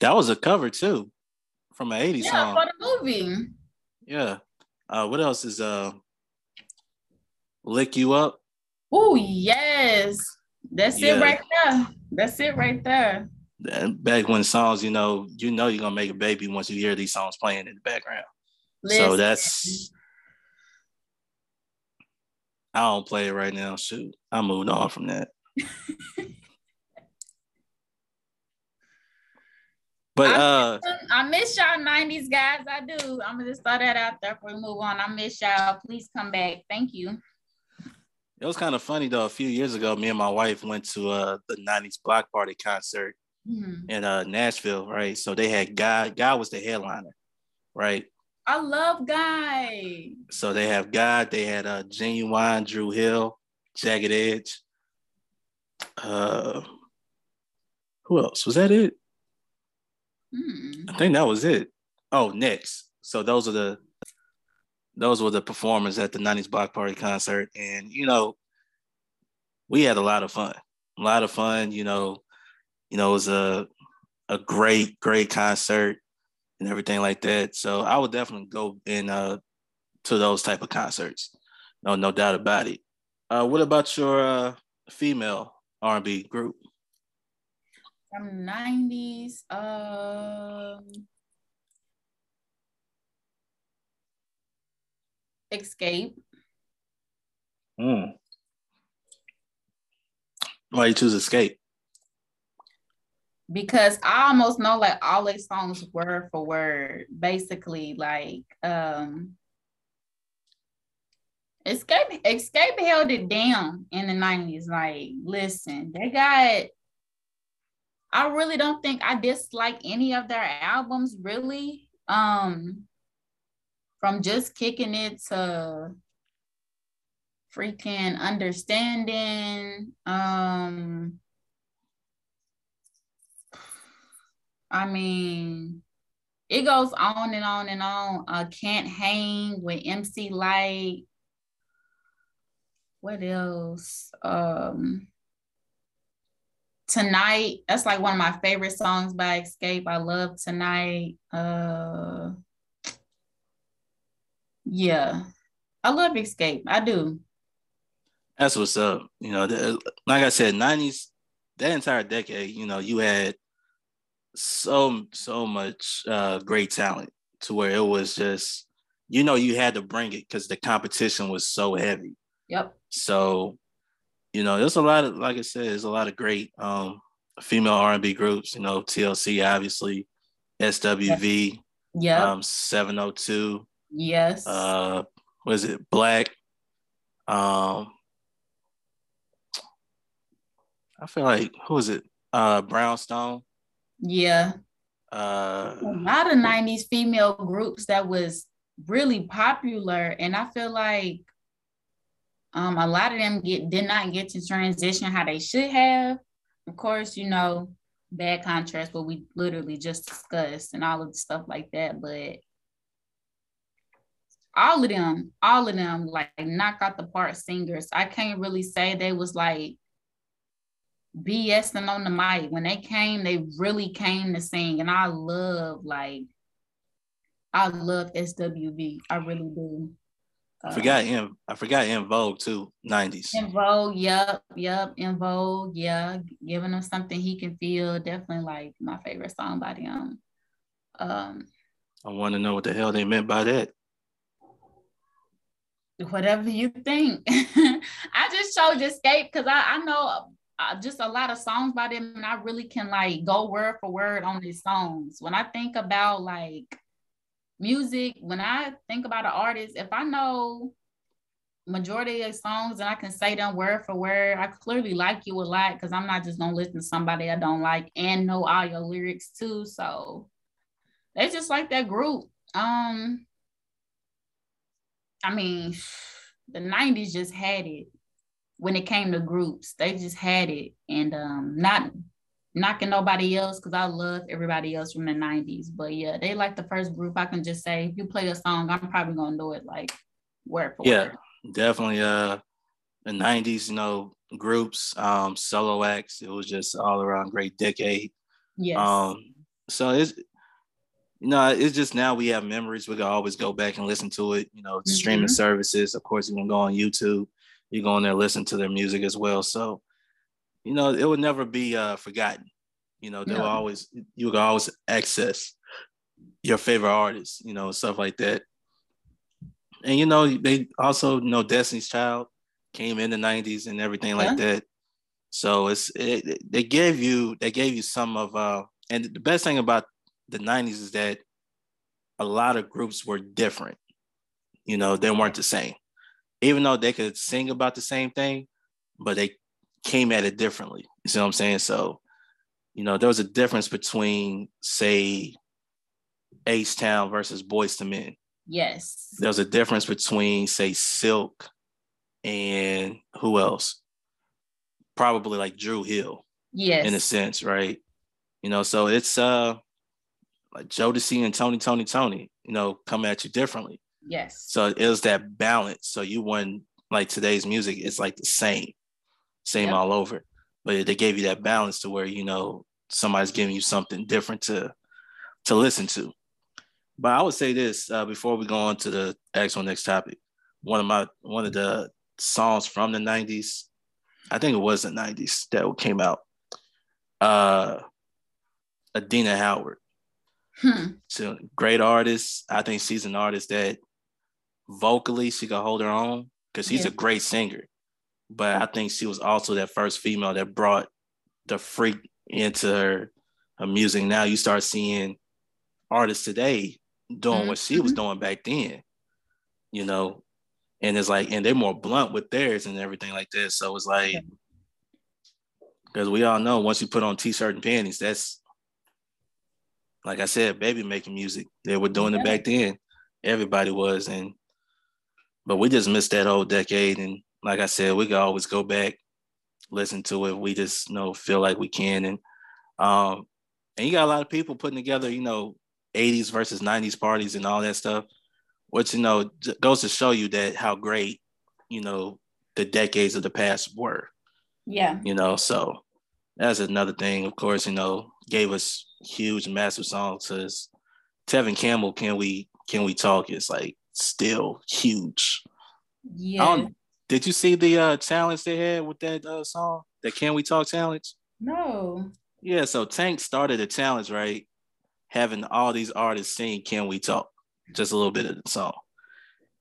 That was a cover too from an 80s yeah, song. for the movie. Yeah. Uh what else is uh Lick You Up? Oh yes. That's yeah. it right there. That's it right there. And back when songs, you know, you know you're gonna make a baby once you hear these songs playing in the background. Listen. So that's I don't play it right now. Shoot, I moved on from that. but I uh miss, I miss y'all 90s guys. I do. I'm gonna just throw that out there before we move on. I miss y'all. Please come back. Thank you. It was kind of funny though. A few years ago, me and my wife went to uh, the '90s Block Party concert mm-hmm. in uh, Nashville, right? So they had Guy. Guy was the headliner, right? I love Guy. So they have Guy. They had uh, Ginuwine, Dru Hill, Jagged Edge. Uh, who else? Was that it? Hmm. I think that was it. Oh, next. So those are the those were the performers at the 90s block party concert. And you know we had a lot of fun. A lot of fun you know. You know it was a a great great concert and everything like that. So i would definitely go in uh to those type of concerts. No no doubt about it. Uh what about your uh female r&b group from 90s um Xscape. Hmm. Why you choose Xscape? Because I almost know like all their songs word for word. Basically, like um Xscape Xscape held it down in the 90s. Like, listen, they got I really don't think I dislike any of their albums really. Um from just kicking it to freaking understanding um i mean it goes on and on and on uh can't hang with MC Lyte. what else um tonight that's like one of my favorite songs by Xscape. i love tonight uh yeah, I love Xscape. I do. That's what's up. You know, the, like I said, nineties, that entire decade. You know, you had so so much uh, great talent to where it was just you know you had to bring it because the competition was so heavy. Yep. So, you know, there's a lot of like I said, there's a lot of great um, female R and B groups. You know, TLC obviously, SWV, yeah, um, 702. Yes. Uh, was it Black? Um, I feel like who is it? Uh, Brownstone. Yeah. Uh, a lot of 90s female groups that was really popular. And I feel like um, a lot of them get did not get to transition how they should have. Of course, you know, bad contrast, what we literally just discussed and all of the stuff like that. But all of them, all of them like knock out the part singers. I can't really say they was like BSing on the mic. When they came, they really came to sing. And I love like I love SWV. I really do. I forgot in I forgot En Vogue too, 90s. En Vogue, yep, yep, En Vogue, yeah. Giving him something he can feel. Definitely like my favorite song by them. Um I want to know what the hell they meant by that. Whatever you think. I just chose Xscape because I, I know uh, just a lot of songs by them and I really can like go word for word on these songs. When I think about like music, when I think about an artist, if I know majority of songs and I can say them word for word, I clearly like you a lot because I'm not just gonna listen to somebody I don't like and know all your lyrics too. So they just like that group. Um, I mean, the 90s just had it when it came to groups. They just had it. And um, not knocking nobody else because I love everybody else from the 90s. But yeah, they like the first group. I can just say if you play a song, I'm probably gonna know it like word for yeah, word. definitely uh the 90s, you know, groups, um, solo acts, it was just all around great decade. Yes. Um, so it's you know, it's just now we have memories. We can always go back and listen to it. You know, mm-hmm. streaming services. Of course, you can go on YouTube. You go on there, listen to their music as well. So you know, it would never be uh, forgotten. You know, they'll always you can always access your favorite artists, you know, stuff like that. And you know, they also you know Destiny's Child came in the '90s and everything yeah. like that. So it's it, they gave you they gave you some of uh and the best thing about the '90s is that a lot of groups were different. You know, they weren't the same. Even though they could sing about the same thing, but they came at it differently. You see what I'm saying? So, you know, there was a difference between, say, H Town versus Boyz II Men. Yes. There was a difference between, say, Silk and who else? Probably like Dru Hill. Yes. In a sense, right? You know, so it's uh like Jodeci and Tony, Tony, Tony, you know, come at you differently. Yes. So it was that balance. So you wouldn't like today's music, it's like the same same yep. all over. But they gave you that balance to where you know somebody's giving you something different to to listen to. But I would say this uh, before we go on to the actual next topic. One of my one of the songs from the '90s, I think it was the '90s that came out. Uh, Adina Howard. Hmm. So great artist. I think she's an artist that vocally she can hold her own because she's yeah. a great singer but I think she was also that first female that brought the freak into her, her music. Now you start seeing artists today doing mm-hmm. what she was mm-hmm. doing back then, you know, and it's like, and they're more blunt with theirs and everything like that. So it's like, because we all know once you put on t-shirt and panties, that's like I said, baby making music. They were doing yeah. it back then. Everybody was, and but we just missed that whole decade and like I said, we can always go back, listen to it. We just you know feel like we can, and um, and you got a lot of people putting together, you know, 80s versus 90s parties and all that stuff, which you know goes to show you that how great, you know, the decades of the past were. Yeah. You know, so that's another thing. Of course, you know, gave us huge, massive songs. Cause Tevin Campbell, can we can we talk? It's like still huge. Yeah. Did you see the uh challenge they had with that uh, song? That Can We Talk challenge? No. Yeah, so Tank started a challenge, right? Having all these artists sing Can We Talk? Just a little bit of the song.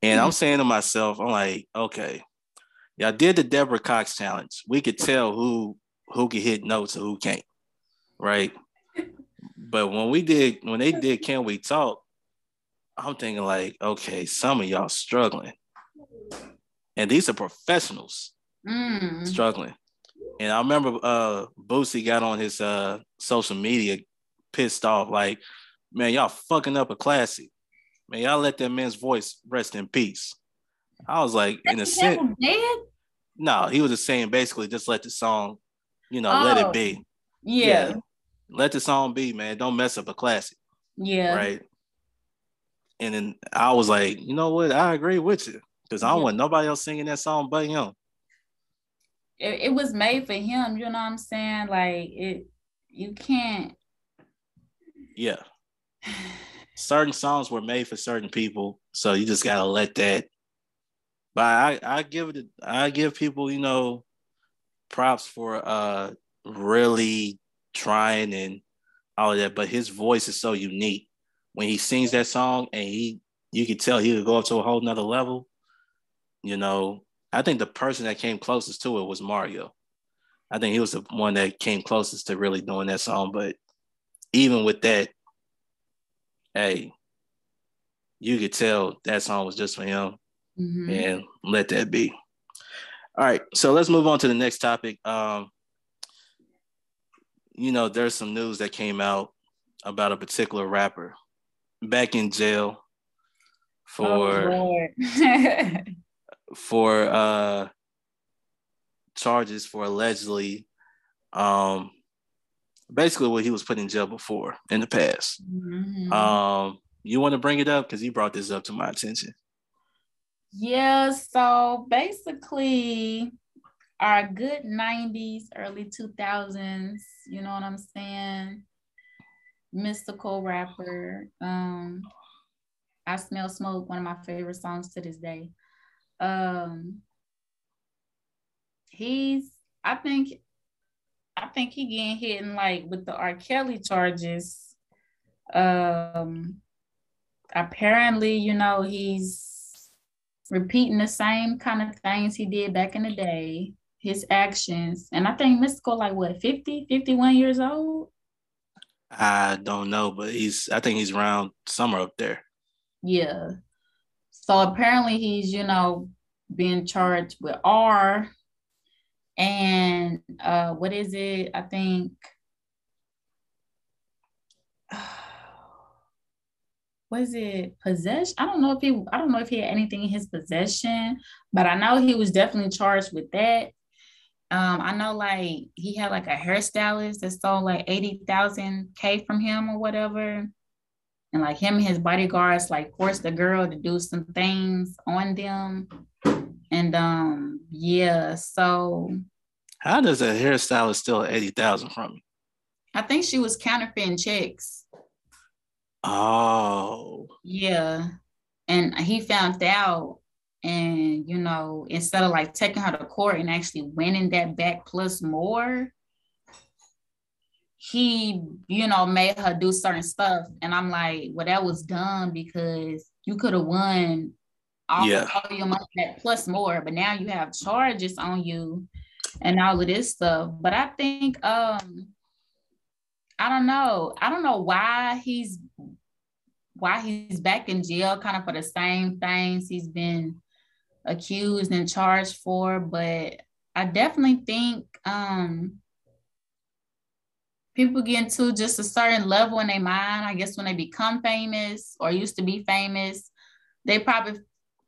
And I'm saying to myself, I'm like, okay, y'all did the Deborah Cox challenge. We could tell who who could hit notes and who can't, right? But when we did, when they did Can We Talk, I'm thinking like, okay, some of y'all struggling. And these are professionals mm. struggling. And I remember uh Boosie got on his uh social media pissed off, like, man, y'all fucking up a classic. Man, y'all let that man's voice rest in peace. I was like, in a sense. No, he was just saying basically just let the song, you know, oh, let it oh, be. Yeah. yeah. Let the song be, man. Don't mess up a classic. Yeah. Right. And then I was like, you know what? I agree with you. Because I don't yeah. want nobody else singing that song but him it, it was made for him, you know what I'm saying? Like it you can't Yeah. certain songs were made for certain people, so you just gotta let that. But I, I give it, I give people, you know, props for uh really trying and all of that. But his voice is so unique when he sings that song, and he, you can tell he could go up to a whole nother level. You know, I think the person that came closest to it was Mario. I think he was the one that came closest to really doing that song. But even with that, hey, you could tell that song was just for him mm-hmm. and let that be. All right, so let's move on to the next topic. Um, you know, there's some news that came out about a particular rapper back in jail for oh, for uh charges for allegedly um basically what he was put in jail before in the past. Mm-hmm. Um you want to bring it up because you brought this up to my attention. Yeah, so basically our good 90s, early 2000s, you know what I'm saying? Mystikal rapper. Um I Smell Smoke, one of my favorite songs to this day um he's I think I think he getting hit in like with the R. Kelly charges. Um apparently, you know, he's repeating the same kind of things he did back in the day, his actions. And I think Mystikal like what 50, 51 years old? I don't know, but he's I think he's around somewhere up there. Yeah. So apparently he's, you know, being charged with R and uh what is it? I think was it possession? I don't know if he I don't know if he had anything in his possession, but I know he was definitely charged with that. Um, I know like he had like a hairstylist that stole like 80,000 K from him or whatever and like him and his bodyguards like forced the girl to do some things on them. And um yeah so how does a hairstylist steal 80000 from you? I think she was counterfeiting checks. Oh. Yeah. And he found out and you know instead of like taking her to court and actually winning that back plus more he, you know, made her do certain stuff. And I'm like, well, that was done because you could have won all, yeah. all your money plus more, but now you have charges on you and all of this stuff. But I think um I don't know. I don't know why he's why he's back in jail kind of for the same things he's been accused and charged for, but I definitely think um people get to just a certain level in their mind. I guess when they become famous or used to be famous, they probably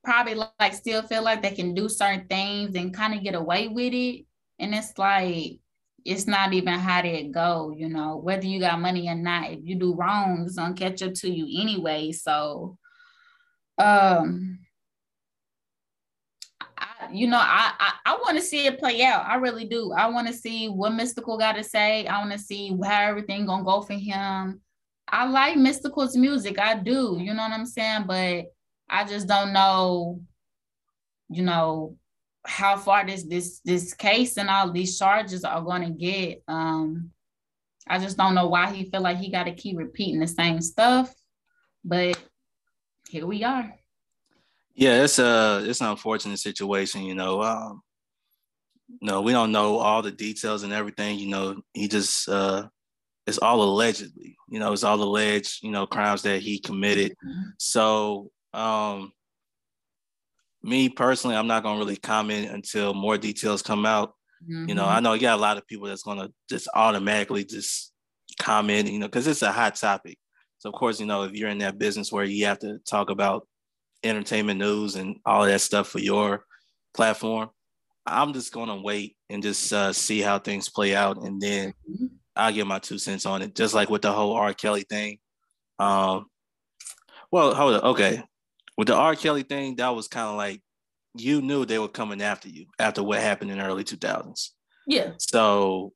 probably like still feel like they can do certain things and kind of get away with it. And it's like it's not even how they go, you know, whether you got money or not. If you do wrong, it's gonna catch up to you anyway. So um you know, I I, I want to see it play out. I really do. I want to see what Mystikal got to say. I want to see how everything gonna go for him. I like Mystikal's music. I do. You know what I'm saying? But I just don't know. You know how far this this this case and all these charges are to get. Um, I just don't know why he feel like he got to keep repeating the same stuff. But here we are. Yeah, it's a it's an unfortunate situation, you know. Um, no, we don't know all the details and everything. You know, he just uh, it's all allegedly. You know, it's all alleged. You know, crimes that he committed. Mm-hmm. So, um, me personally, I'm not gonna really comment until more details come out. Mm-hmm. You know, mm-hmm. I know you got a lot of people that's gonna just automatically just comment. You know, because it's a hot topic. So of course, you know, if you're in that business where you have to talk about entertainment news and all of that stuff for your platform, I'm just gonna wait and just uh, see how things play out, and then mm-hmm. I'll give my two cents on it. Just like with the whole R. Kelly thing. Um, well, hold on. Okay, with the R. Kelly thing, that was kind of like you knew they were coming after you after what happened in the early 2000s. Yeah. So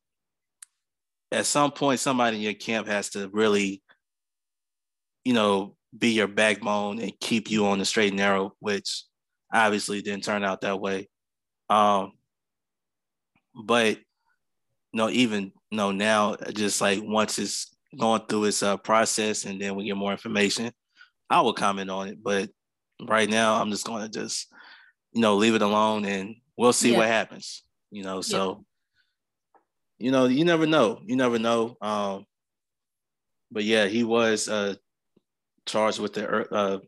at some point, somebody in your camp has to really you know, be your backbone and keep you on the straight and narrow, which obviously didn't turn out that way. Um, but you know, even you know now, just like once it's going through its uh, process and then we get more information, I will comment on it. But right now, I'm just going to just you know leave it alone and we'll see yeah. what happens. You know, so yeah. you know, you never know. You never know. Um, but yeah, he was uh charged with it a uh,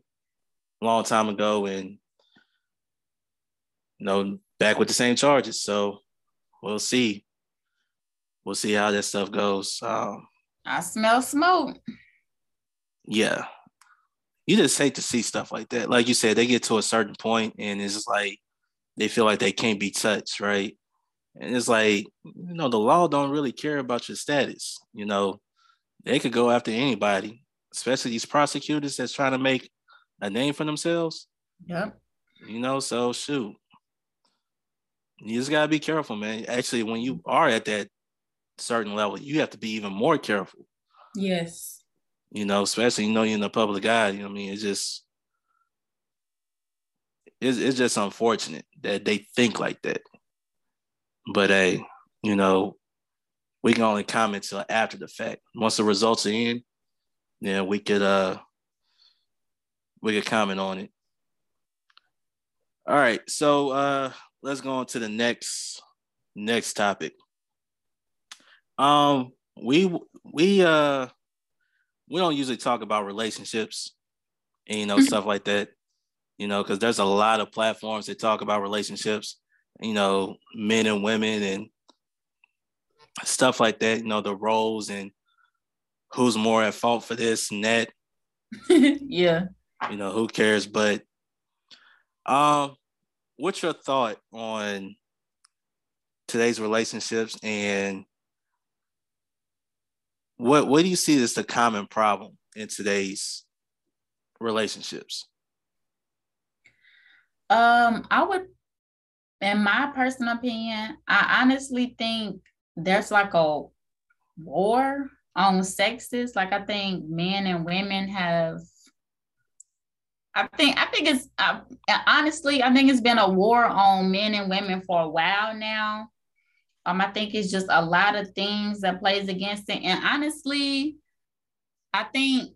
long time ago, and you know back with the same charges. So we'll see. We'll see how that stuff goes. Um, I smell smoke. Yeah, you just hate to see stuff like that. Like you said, they get to a certain point, and it's like they feel like they can't be touched, right? And it's like, you know, the law don't really care about your status. You know, they could go after anybody especially these prosecutors that's trying to make a name for themselves. Yeah. You know, so shoot. You just gotta be careful, man. Actually, when you are at that certain level, you have to be even more careful. Yes. You know, especially you know you're in the public eye. You know, I mean, it's just it's, it's just unfortunate that they think like that. But hey, you know, we can only comment till after the fact. Once the results are in, yeah, we could uh we could comment on it. All right, so uh let's go on to the next next topic. Um we we uh we don't usually talk about relationships and you know stuff like that, you know, because there's a lot of platforms that talk about relationships, you know, men and women and stuff like that, you know, the roles and who's more at fault for this and that. yeah. You know, who cares? But um, what's your thought on today's relationships and what what do you see as the common problem in today's relationships? Um, I would in my personal opinion, I honestly think there's like a war on sexes. Like I think men and women have. I think I think it's uh, honestly I think it's been a war on men and women for a while now. Um, I think it's just a lot of things that plays against it, and honestly, I think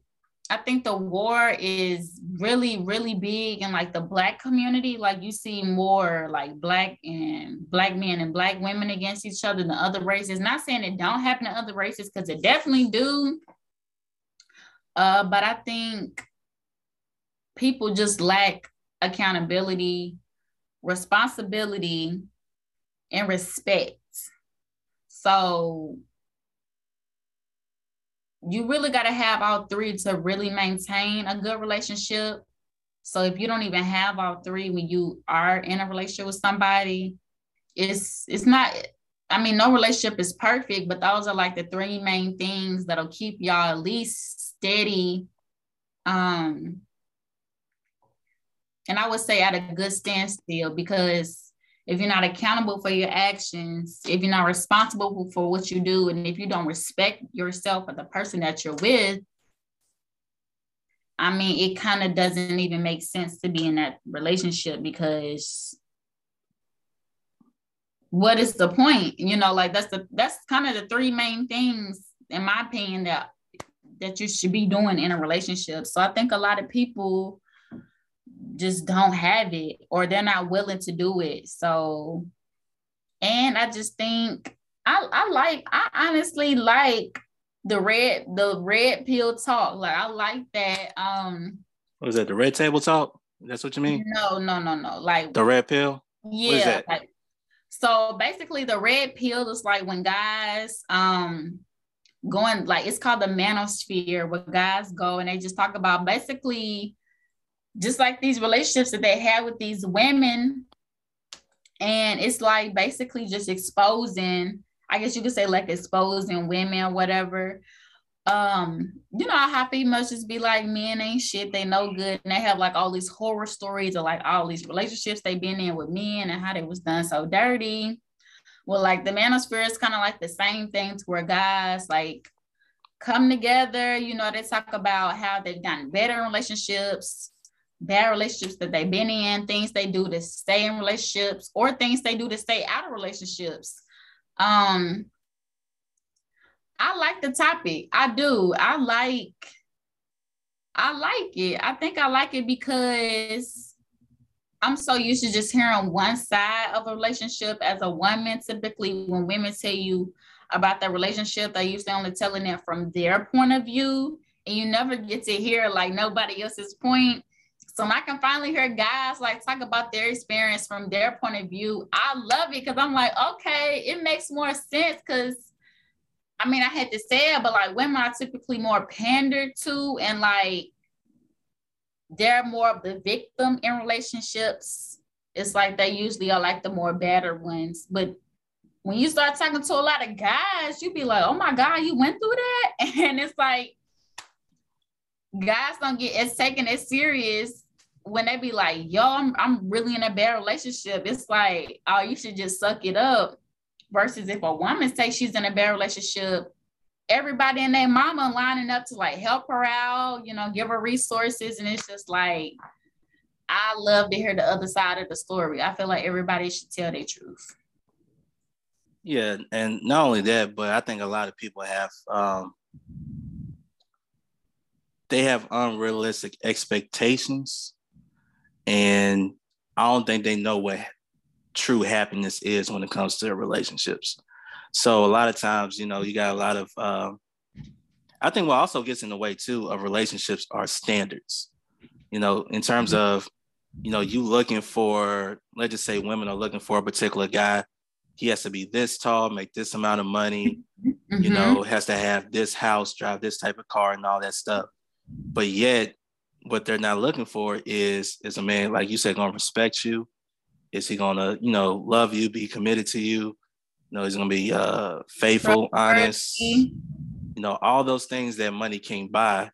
I think the war is really, really big in like the black community. Like you see more like black and black men and black women against each other than other races. Not saying it don't happen to other races because it definitely do. Uh, but I think people just lack accountability, responsibility, and respect. So you really got to have all three to really maintain a good relationship. So if you don't even have all three when you are in a relationship with somebody, it's it's not I mean, no relationship is perfect, but those are like the three main things that'll keep y'all at least steady. Um, and I would say at a good standstill because if you're not accountable for your actions, if you're not responsible for what you do, and if you don't respect yourself or the person that you're with, I mean, it kind of doesn't even make sense to be in that relationship because what is the point? You know, like that's the that's kind of the three main things in my opinion, that that you should be doing in a relationship. So I think a lot of people just don't have it or they're not willing to do it. So, and I just think I, I like, I honestly like the red, the red pill talk. Like I like that. Um, what is that? The red table talk? That's what you mean? No, no, no, no. Like the red pill. Yeah. Like, so basically, the red pill is like when guys um going like it's called the manosphere, where guys go and they just talk about basically just like these relationships that they have with these women. And it's like basically just exposing, I guess you could say like exposing women or whatever. Um, you know how females just be like men ain't shit, they no good, and they have like all these horror stories of like all these relationships they've been in with men and how they was done so dirty. Well, like the manosphere is kind of like the same thing to where guys like come together, you know, they talk about how they've gotten better in relationships, bad relationships that they've been in, things they do to stay in relationships, or things they do to stay out of relationships. Um, I like the topic. I do. I like I like it. I think I like it because I'm so used to just hearing one side of a relationship as a woman. Typically, when women tell you about their relationship, they usually only telling it from their point of view, and you never get to hear like nobody else's point. So when I can finally hear guys like talk about their experience from their point of view, I love it because I'm like, okay, it makes more sense because I mean, I had to say it, but like women are typically more pandered to and like they're more of the victim in relationships. It's like they usually are like the more battered ones. But when you start talking to a lot of guys, you be like, oh my God, you went through that? And it's like guys don't get as taken as serious when they be like, yo, I'm, I'm really in a bad relationship. It's like, oh, you should just suck it up. Versus if a woman say she's in a bad relationship, everybody and their mama lining up to like help her out, you know, give her resources. And it's just like, I love to hear the other side of the story. I feel like everybody should tell their truth. Yeah, and not only that, but I think a lot of people have um, they have unrealistic expectations and I don't think they know what true happiness is when it comes to relationships. So a lot of times, you know, you got a lot of uh, I think what also gets in the way too of relationships are standards. You know, in terms of, you know, you looking for, let's just say women are looking for a particular guy. He has to be this tall, make this amount of money, mm-hmm. you know, has to have this house, drive this type of car and all that stuff but yet what they're not looking for is is a man like you said gonna respect you. Is he gonna you know love you be committed to you? You know he's gonna be uh faithful honest? You know all those things that money can't buy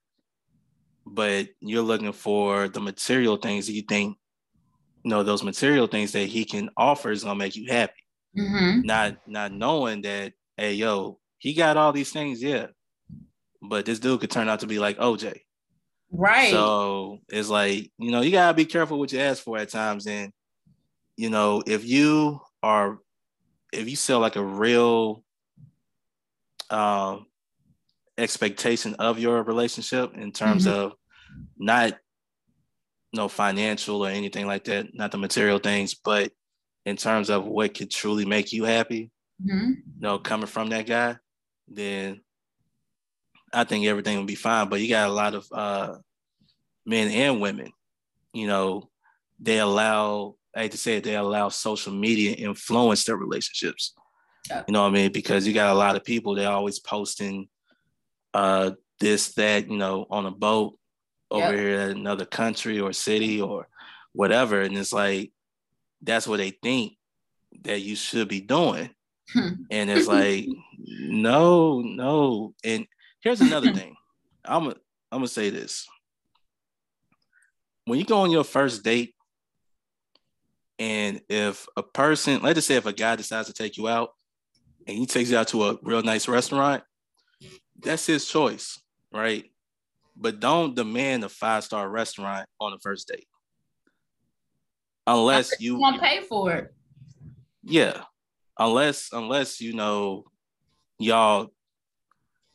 but you're looking for the material things that you think you know those material things that he can offer is gonna make you happy. Mm-hmm. not not knowing that hey yo he got all these things yeah but this dude could turn out to be like OJ. Right. So it's like, you know, you gotta be careful what you ask for at times. And, you know, if you are if you sell like a real um expectation of your relationship in terms mm-hmm. of not no financial or anything like that, not the material things, but in terms of what could truly make you happy, mm-hmm. you know, coming from that guy, then I think everything will be fine. But you got a lot of uh, men and women, you know, they allow, I hate to say it, they allow social media influence their relationships. Yeah. You know what I mean? Because you got a lot of people, they're always posting uh, this, that, you know, on a boat over yep. here at another country or city or whatever. And it's like, that's what they think that you should be doing. Hmm. and it's like, no, no. And Here's another thing. I'm a, I'm gonna say this. When you go on your first date, and if a person, let's just say if a guy decides to take you out and he takes you out to a real nice restaurant, that's his choice, right? But don't demand a five-star restaurant on the first date. Unless you want to pay for it. Yeah. Unless unless you know y'all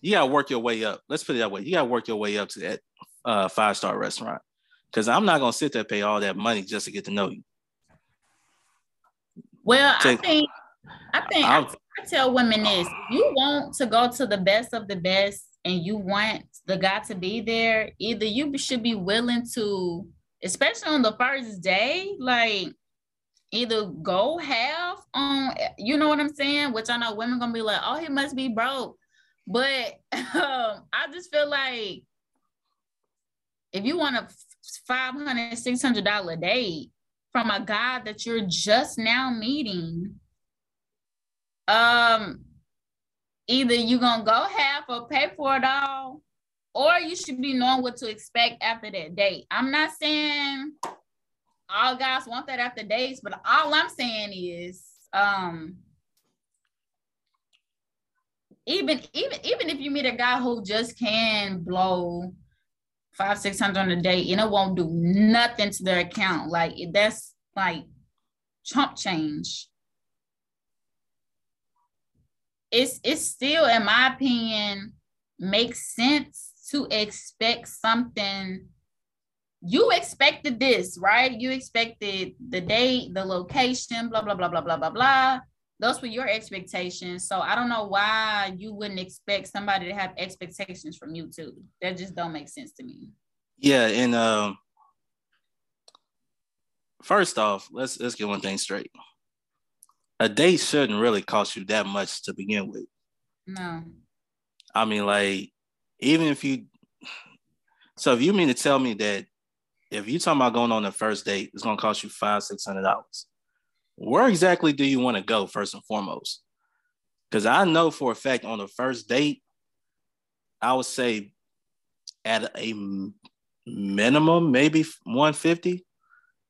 you gotta work your way up. Let's put it that way. You gotta work your way up to that uh, five star restaurant. Because I'm not gonna sit there pay all that money just to get to know you. Well, I think I think I, I tell women this: you want to go to the best of the best, and you want the guy to be there. Either you should be willing to, especially on the first day, like either go half on, you know what I'm saying? Which I know women gonna be like, oh, he must be broke. But um, I just feel like if you want a 500 600 dollar date from a guy that you're just now meeting um either you're gonna go half or pay for it all or you should be knowing what to expect after that date. I'm not saying all guys want that after dates but all i'm saying is um even even even if you meet a guy who just can blow five six hundred on a day and it won't do nothing to their account like that's like chump change. It's it's still in my opinion makes sense to expect something. You expected this right? You expected the date the location blah blah blah blah blah blah blah those were your expectations. So I don't know why you wouldn't expect somebody to have expectations from you too. That just don't make sense to me. Yeah, and um first off, let's let's get one thing straight. A date shouldn't really cost you that much to begin with. No. I mean, like, even if you so if you mean to tell me that if you're talking about going on the first date, it's gonna cost you five, six hundred dollars where exactly do you want to go first and foremost? Because I know for a fact on the first date, I would say at a minimum, maybe 150.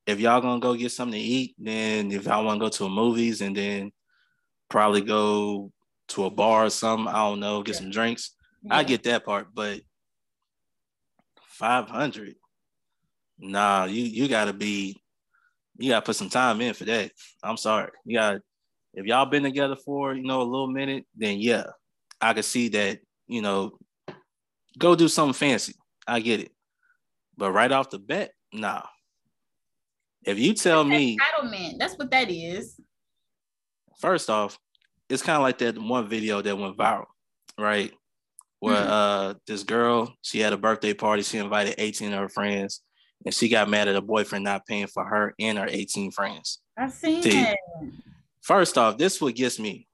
If y'all gonna go get something to eat, then if I want to go to a movies and then probably go to a bar or something, I don't know, get yeah. some drinks. Yeah. I get that part, but 500. Nah, you you gotta be you gotta put some time in for that. I'm sorry. You got if y'all been together for you know a little minute, then yeah, I could see that, you know, go do something fancy. I get it. But right off the bat, nah. If you tell me entitlement, that's what that is. First off, it's kind of like that one video that went viral, right? Where mm-hmm. uh this girl, she had a birthday party, she invited 18 of her friends and she got mad at her boyfriend not paying for her and her 18 friends. I seen See, it. First off, this what gets me.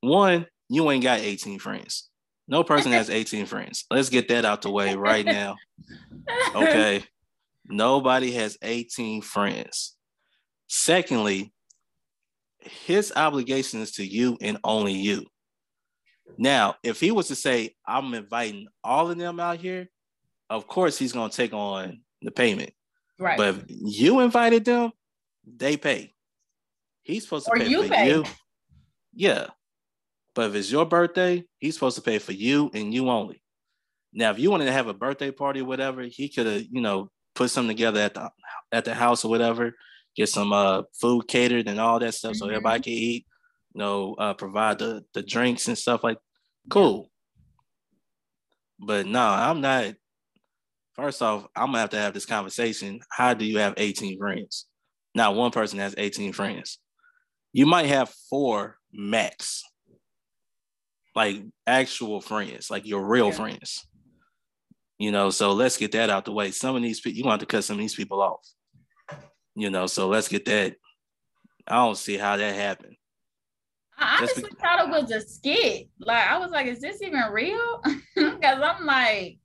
One, you ain't got 18 friends. No person has 18 friends. Let's get that out the way right now. Okay. Nobody has 18 friends. Secondly, his obligation is to you and only you. Now, if he was to say, I'm inviting all of them out here, of course he's going to take on the payment. Right. But if you invited them, they pay. He's supposed to or pay you for pay. you. Yeah. But if it's your birthday, he's supposed to pay for you and you only. Now, if you wanted to have a birthday party or whatever, he could have, you know, put something together at the at the house or whatever, get some uh food catered and all that stuff mm-hmm. so everybody can eat, you know, uh provide the the drinks and stuff like cool. But no, I'm not First off, I'm gonna have to have this conversation. How do you have 18 friends? Not one person has 18 friends. You might have four max, like actual friends, like your real yeah. friends. You know, so let's get that out the way. Some of these people, you want to cut some of these people off. You know, so let's get that. I don't see how that happened. I honestly be- thought it was a skit. Like I was like, is this even real? Because I'm like,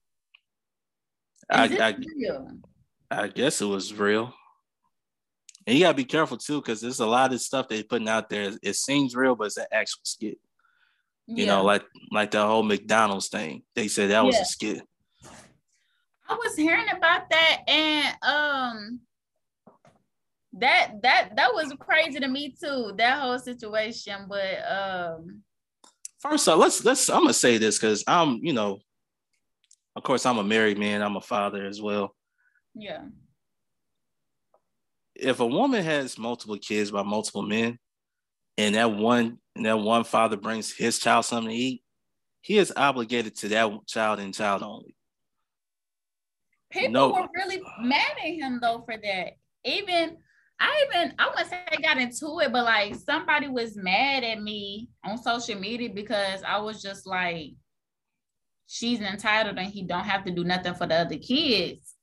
I, I, I, guess it was real. And you gotta be careful too, because there's a lot of stuff they're putting out there. It seems real, but it's an actual skit. You yeah. know, like like the whole McDonald's thing. They said that was yeah. a skit. I was hearing about that, and um, that that that was crazy to me too. That whole situation, but um. First off, let's let's. I'm gonna say this because I'm, you know, of course, I'm a married man. I'm a father as well. Yeah. If a woman has multiple kids by multiple men, and that one and that one father brings his child something to eat, he is obligated to that child and child only. People no. were really mad at him though for that. Even I even I wouldn't say I got into it, but like somebody was mad at me on social media because I was just like, she's entitled and he don't have to do nothing for the other kids.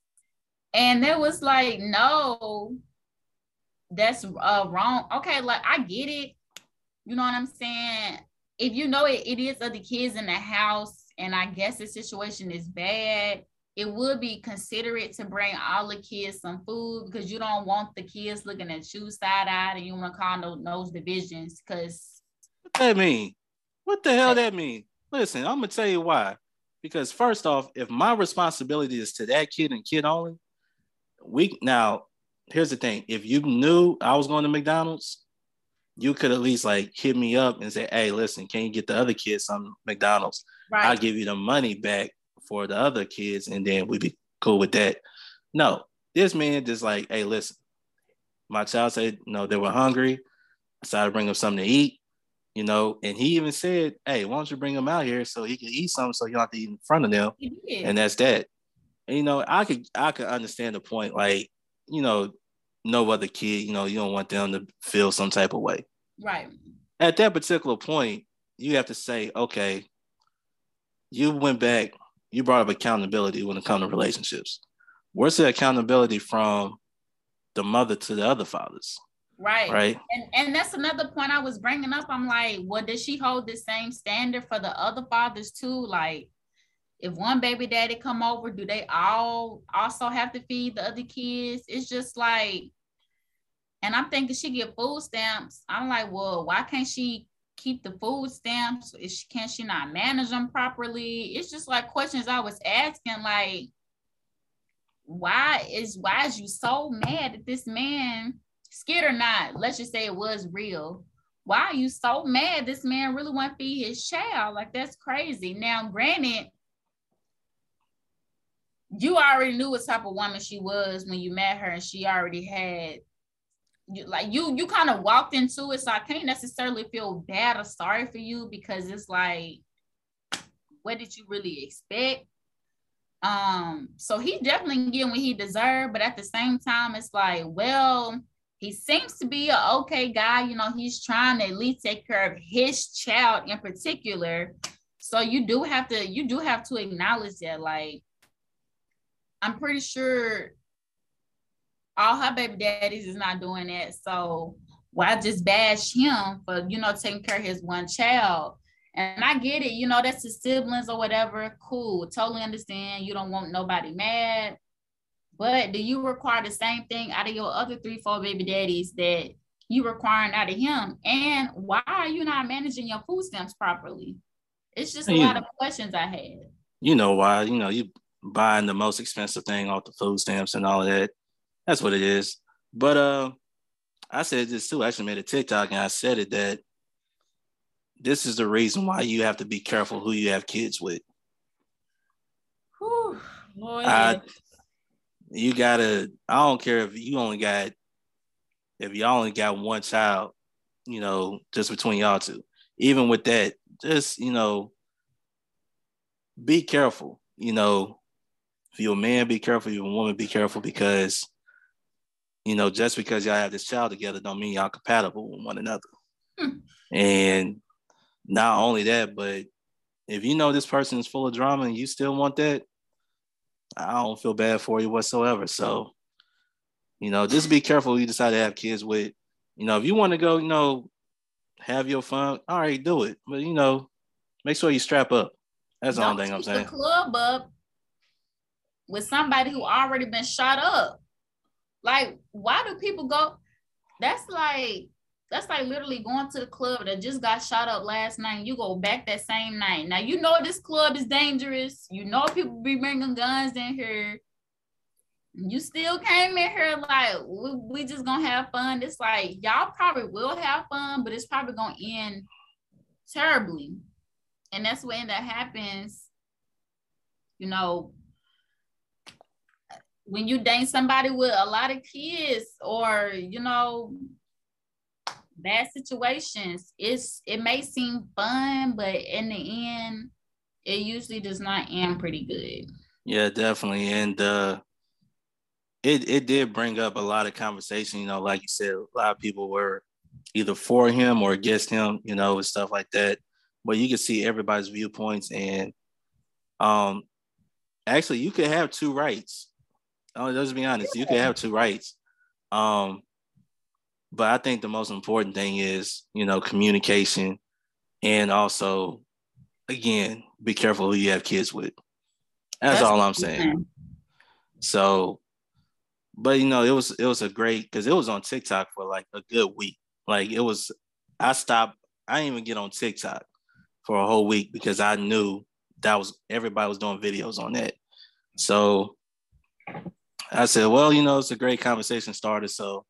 And it was like, no, that's uh, wrong. Okay, like I get it. You know what I'm saying? If you know it, it is other kids in the house, and I guess the situation is bad, it would be considerate to bring all the kids some food because you don't want the kids looking at you side eyed and you want to call those, those divisions because what that mean? What the hell that mean? Listen, I'm gonna tell you why. Because first off, if my responsibility is to that kid and kid only, we now here's the thing: if you knew I was going to McDonald's, you could at least like hit me up and say, "Hey, listen, can you get the other kids some McDonald's? Right. I'll give you the money back for the other kids, and then we'd be cool with that." No, this man just like, "Hey, listen, my child said, no, they were hungry. I decided to bring them something to eat, you know, and he even said, "Hey, why don't you bring him out here so he can eat something, so you don't have to eat in front of them?" And that's that. And, you know, I could I could understand the point, like you know, no other kid, you know, you don't want them to feel some type of way. Right. At that particular point, you have to say, okay, you went back, you brought up accountability when it comes to relationships. Where's the accountability from the mother to the other fathers? Right. Right. And and that's another point I was bringing up. I'm like, well, does she hold the same standard for the other fathers too? Like, if one baby daddy come over, do they all also have to feed the other kids? It's just like, and I'm thinking she get food stamps. I'm like, well, why can't she keep the food stamps? Is she, can she not manage them properly? It's just like questions I was asking, like, why is why is you so mad at this man? Scared or not, let's just say it was real. Why are you so mad? This man really want to feed his child. Like that's crazy. Now, granted, you already knew what type of woman she was when you met her and she already had you, like you you kind of walked into it so i can't necessarily feel bad or sorry for you because it's like what did you really expect um so he definitely getting what he deserved but at the same time it's like well he seems to be an okay guy you know he's trying to at least take care of his child in particular so you do have to you do have to acknowledge that like I'm pretty sure all her baby daddies is not doing that. So why just bash him for, you know, taking care of his one child? And I get it, you know, that's his siblings or whatever. Cool. Totally understand. You don't want nobody mad. But do you require the same thing out of your other three, four baby daddies that you requiring out of him? And why are you not managing your food stamps properly? It's just a you, lot of questions I had. You know why? You know, you buying the most expensive thing off the food stamps and all of that. That's what it is. But uh, I said this too. I actually made a TikTok and I said it that this is the reason why you have to be careful who you have kids with. Whew, boy. I, you gotta. I don't care if you only got if y'all only got one child, you know, just between y'all two. Even with that, just you know, be careful. You know, if you're a man, be careful. If you're a woman, be careful because, you know, just because y'all have this child together don't mean y'all compatible with one another. Hmm. And not only that, but if you know this person is full of drama and you still want that, I don't feel bad for you whatsoever. So, you know, just be careful you decide to have kids with. You know, if you want to go, you know, have your fun, all right, do it. But you know, make sure you strap up. That's the only thing I'm saying. The club up with somebody who already been shot up. Like, why do people go? That's like that's like literally going to the club that just got shot up last night. You go back that same night. Now you know this club is dangerous. You know people be bringing guns in here. You still came in here like we, we just gonna have fun. It's like y'all probably will have fun, but it's probably gonna end terribly. And that's when that happens. You know, when you date somebody with a lot of kids or you know bad situations it's it may seem fun but in the end it usually does not end pretty good. Yeah, definitely. And uh it it did bring up a lot of conversation, you know, like you said, a lot of people were either for him or against him, you know, and stuff like that. But you can see everybody's viewpoints and um actually you could have two rights. Oh, let's be honest, you could have two rights. Um, but I think the most important thing is, you know, communication and also again, be careful who you have kids with. That's, That's all I'm saying. So, but you know, it was it was a great because it was on TikTok for like a good week. Like it was, I stopped. I didn't even get on TikTok for a whole week because I knew that was everybody was doing videos on that. So I said, well, you know, it's a great conversation starter. So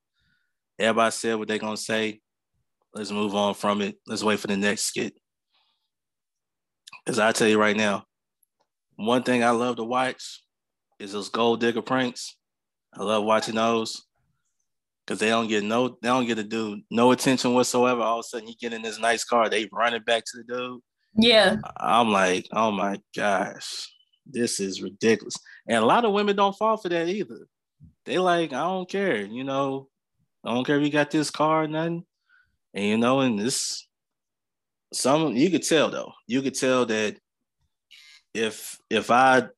everybody said what they're gonna say. Let's move on from it. Let's wait for the next skit. Because I tell you right now, one thing I love to watch is those gold digger pranks. I love watching those because they don't get no, they don't get to do no attention whatsoever. All of a sudden, you get in this nice car, they run it back to the dude. Yeah, I'm like, oh my gosh, this is ridiculous. And a lot of women don't fall for that either. They like, I don't care, you know, I don't care if you got this car or nothing. And you know, and this some you could tell though. You could tell that if if I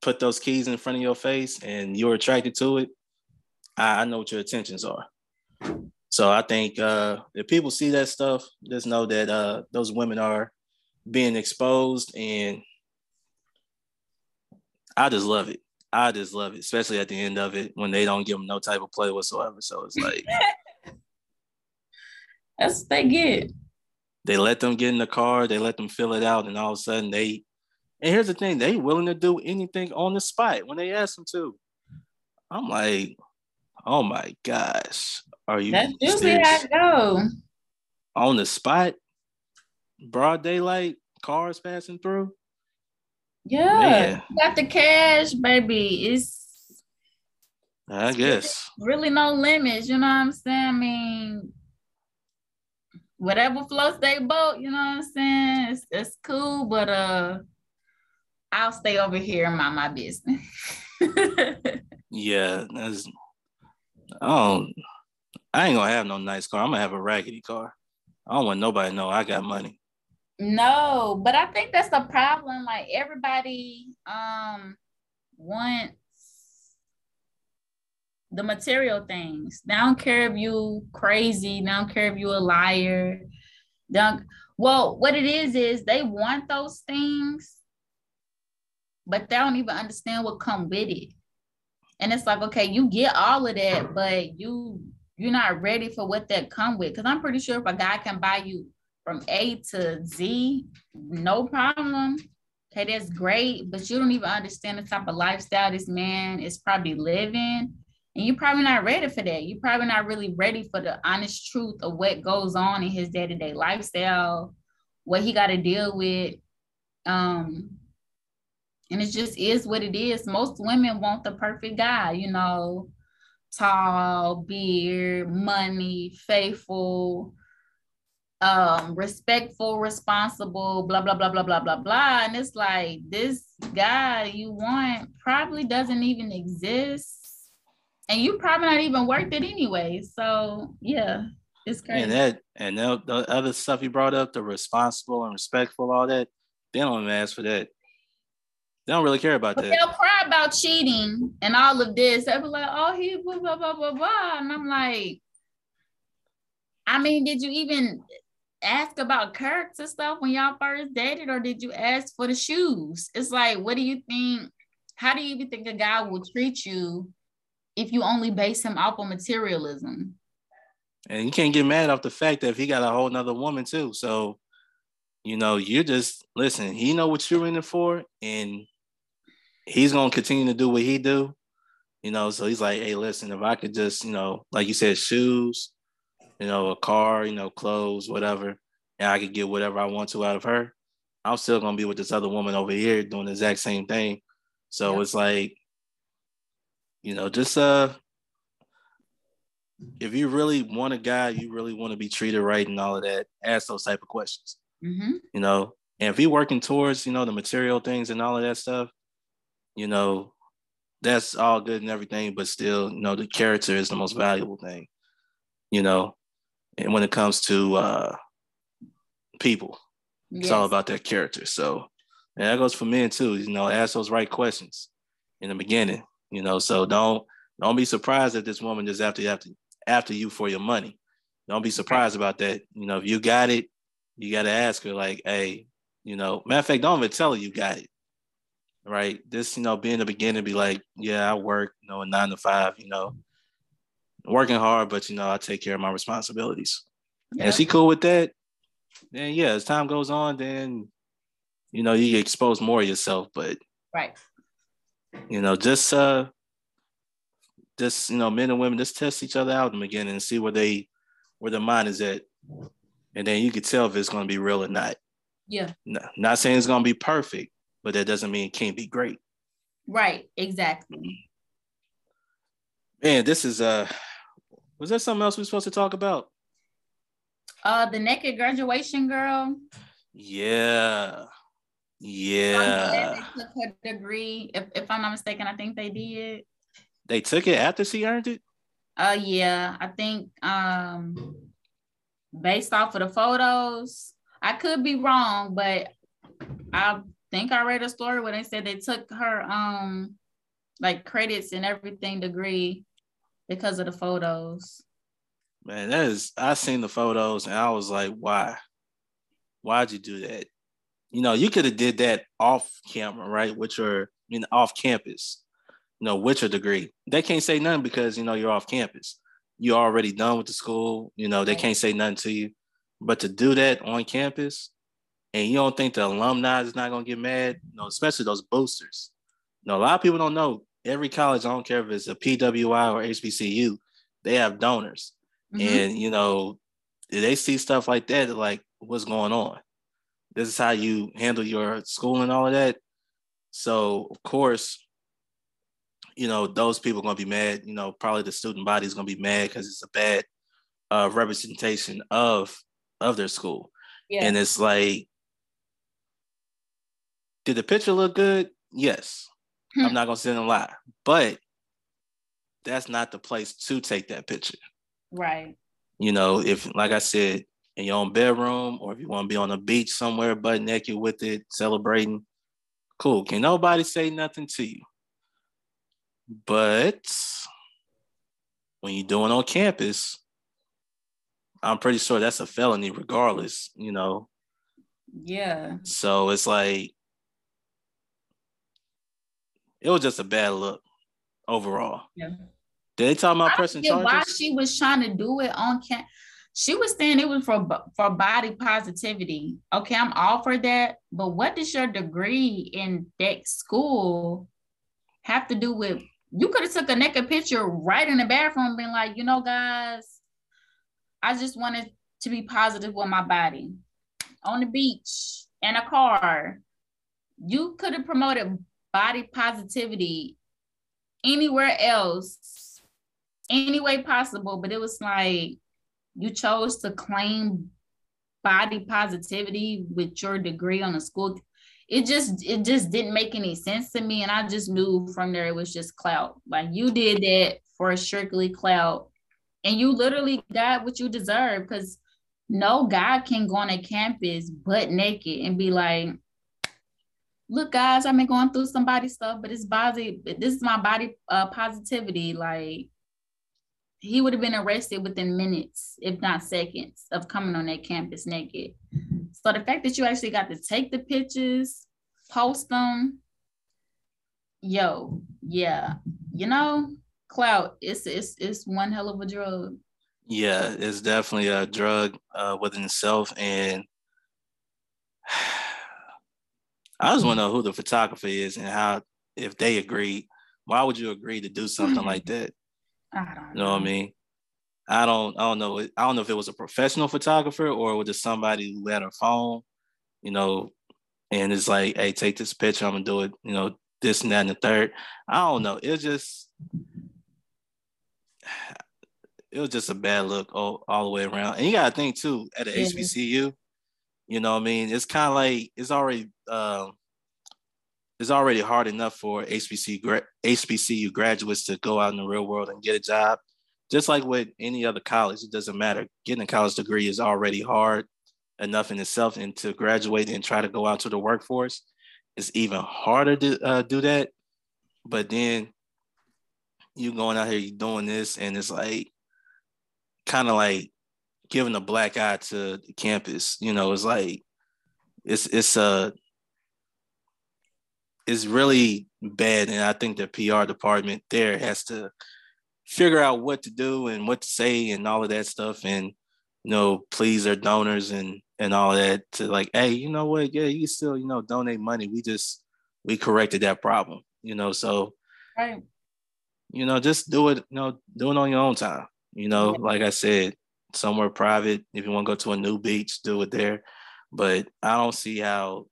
put those keys in front of your face and you're attracted to it, I, I know what your intentions are. So I think uh, if people see that stuff, just know that uh, those women are being exposed, and I just love it. I just love it, especially at the end of it when they don't give them no type of play whatsoever. So it's like that's what they get. They let them get in the car, they let them fill it out, and all of a sudden they and here's the thing, they willing to do anything on the spot when they ask them to. I'm like, oh my gosh. Are you that's usually how it go. On the spot, broad daylight, cars passing through. Yeah, got the cash, baby. It's I guess really no limits. You know what I'm saying? I mean, whatever floats they boat. You know what I'm saying? It's, it's cool, but uh, I'll stay over here and mind my business. yeah, that's. I don't. I ain't gonna have no nice car. I'm gonna have a raggedy car. I don't want nobody to know I got money. No, but I think that's the problem. Like everybody um wants the material things. They don't care if you crazy, they don't care if you a liar. Don't well, what it is is they want those things, but they don't even understand what come with it. And it's like, okay, you get all of that, but you you're not ready for what that come with. Cause I'm pretty sure if a guy can buy you from A to Z, no problem. Okay, that's great, but you don't even understand the type of lifestyle this man is probably living. And you're probably not ready for that. You're probably not really ready for the honest truth of what goes on in his day-to-day lifestyle, what he got to deal with. Um, and it just is what it is. Most women want the perfect guy, you know, tall, beard, money, faithful, um respectful responsible blah blah blah blah blah blah blah and it's like this guy you want probably doesn't even exist and you probably not even worth it anyway so yeah it's crazy and that and the, the other stuff you brought up the responsible and respectful all that they don't even ask for that they don't really care about but that. They'll cry about cheating and all of this. They'll be like, oh, he blah, blah, blah, blah, blah. And I'm like, I mean, did you even ask about character stuff when y'all first dated, or did you ask for the shoes? It's like, what do you think? How do you even think a guy will treat you if you only base him off of materialism? And you can't get mad off the fact that if he got a whole nother woman too. So, you know, you just listen, he know what you're in it for, and he's gonna continue to do what he do. You know, so he's like, hey, listen, if I could just, you know, like you said, shoes, you know, a car, you know, clothes, whatever, and I could get whatever I want to out of her, I'm still gonna be with this other woman over here doing the exact same thing. So yep. it's like, you know, just uh if you really want a guy, you really want to be treated right and all of that, ask those type of questions. Mm-hmm. You know, And if he working towards, you know, the material things and all of that stuff, you know, that's all good and everything, but still, you know, the character is the most valuable thing, you know. And when it comes to uh people, yes. it's all about that character. So and that goes for men too, you know, ask those right questions in the beginning, you know. So don't don't be surprised that this woman is after you after after you for your money. Don't be surprised about that. You know, if you got it, you got to ask her like, hey, you know, matter of fact, don't even tell her you got it. Right. This, you know, be in the beginning, be like, yeah, I work, you know, nine to five, you know, working hard, but you know, I take care of my responsibilities. Yeah. And she cool with that, then yeah, as time goes on, then you know, you expose more of yourself, but right. You know, just uh just you know, men and women just test each other out in the beginning and see where they where their mind is at. And then you can tell if it's gonna be real or not. Yeah. No, not saying it's gonna be perfect, but that doesn't mean it can't be great. Right, exactly. Man, this is uh was there something else we are supposed to talk about? Uh the naked graduation girl. Yeah. Yeah. They took her degree. If, if I'm not mistaken, I think they did. They took it after she earned it? Uh yeah. I think um based off of the photos, I could be wrong, but I think I read a story where they said they took her um like credits and everything degree because of the photos. Man, that is I seen the photos and I was like, why? Why'd you do that? You know, you could have did that off camera, right? With your you know off campus, you know, with your degree. They can't say nothing because you know you're off campus. You're already done with the school, you know, they can't say nothing to you. But to do that on campus, and you don't think the alumni is not gonna get mad, you know, especially those boosters. You know, a lot of people don't know every college, I don't care if it's a PWI or HBCU, they have donors. Mm-hmm. And you know, they see stuff like that, like what's going on. This is how you handle your school and all of that. So of course, you know, those people are gonna be mad. You know, probably the student body is gonna be mad because it's a bad uh, representation of of their school. Yeah. And it's like, did the picture look good? Yes. Hmm. I'm not gonna sit and lie, but that's not the place to take that picture. Right. You know, if like I said, in your own bedroom, or if you want to be on a beach somewhere, butt naked with it, celebrating, cool. Can nobody say nothing to you? But when you're doing on campus, I'm pretty sure that's a felony regardless, you know. Yeah. So it's like it was just a bad look overall. Yeah. Did they talk about pressing charges? Why she was trying to do it on camp? She was saying it was for for body positivity. Okay, I'm all for that, but what does your degree in that school have to do with? You could have took a naked picture right in the bathroom, being like, you know, guys, I just wanted to be positive with my body on the beach in a car. You could have promoted body positivity anywhere else, any way possible, but it was like you chose to claim body positivity with your degree on a school. It just it just didn't make any sense to me, and I just knew from there it was just clout. Like you did that for a strictly clout and you literally got what you deserve because no guy can go on a campus butt naked and be like, look, guys, I've been going through some body stuff, but it's body, this is my body uh, positivity. Like, he would have been arrested within minutes, if not seconds, of coming on that campus naked. So the fact that you actually got to take the pictures, post them, yo, yeah, you know, clout it's it's it's one hell of a drug yeah it's definitely a drug uh, within itself and i just want to mm-hmm. know who the photographer is and how if they agreed why would you agree to do something like mm-hmm. that? I don't you know, know what i mean? I don't i don't know i don't know if it was a professional photographer or was it somebody who had a phone you know and it's like hey take this picture i'm gonna do it you know this and that and the third. I don't know. It's just it was just a bad look all, all the way around. And you gotta think too, at a HBCU, You know what I mean? It's kind of like it's already uh, it's already hard enough for HBC HBCU graduates to go out in the real world and get a job. Just like with any other college, it doesn't matter. Getting a college degree is already hard enough in itself, and to graduate and try to go out to the workforce, it's even harder to uh, do that. But then you going out here, you doing this, and it's like kind of like giving a black eye to the campus. You know, it's like it's it's a uh, it's really bad, and I think the PR department there has to figure out what to do and what to say and all of that stuff, and you know, please their donors and and all that to like, hey, you know what? Yeah, you still you know donate money. We just we corrected that problem. You know, so right. You know, just do it. You know, do it on your own time. You know, like I said, somewhere private. If you want to go to a new beach, do it there. But I don't see how,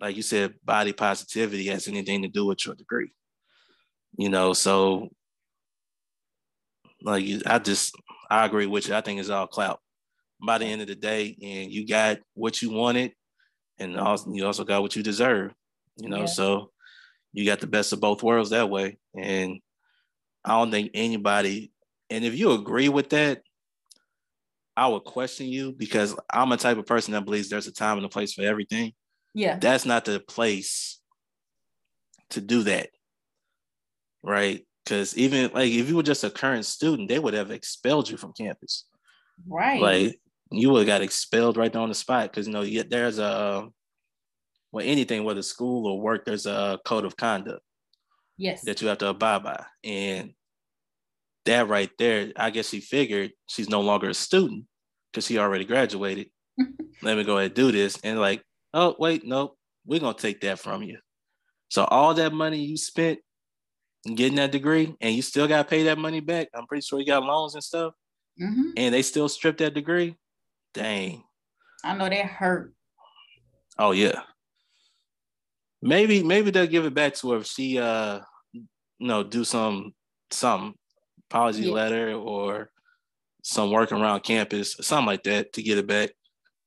like you said, body positivity has anything to do with your degree. You know, so like I just I agree with you. I think it's all clout. By the end of the day, and you got what you wanted, and also you also got what you deserve. You know, yeah. so you got the best of both worlds that way. And I don't think anybody, and if you agree with that, I would question you because I'm a type of person that believes there's a time and a place for everything. Yeah. That's not the place to do that. Right. Because even like if you were just a current student, they would have expelled you from campus. Right. Like you would have got expelled right there on the spot because you know you, there's a well anything whether school or work there's a code of conduct. Yes. That you have to abide by, and that right there, I guess she figured she's no longer a student because he already graduated. Let me go ahead and do this. And like, oh, wait, nope, we're going to take that from you. So all that money you spent getting that degree and you still got to pay that money back. I'm pretty sure you got loans and stuff. Mm-hmm. And they still stripped that degree. Dang. I know that hurt. Oh yeah. Maybe maybe they'll give it back to her if she uh you know do some some apology yeah. letter or some work around campus, something like that to get it back.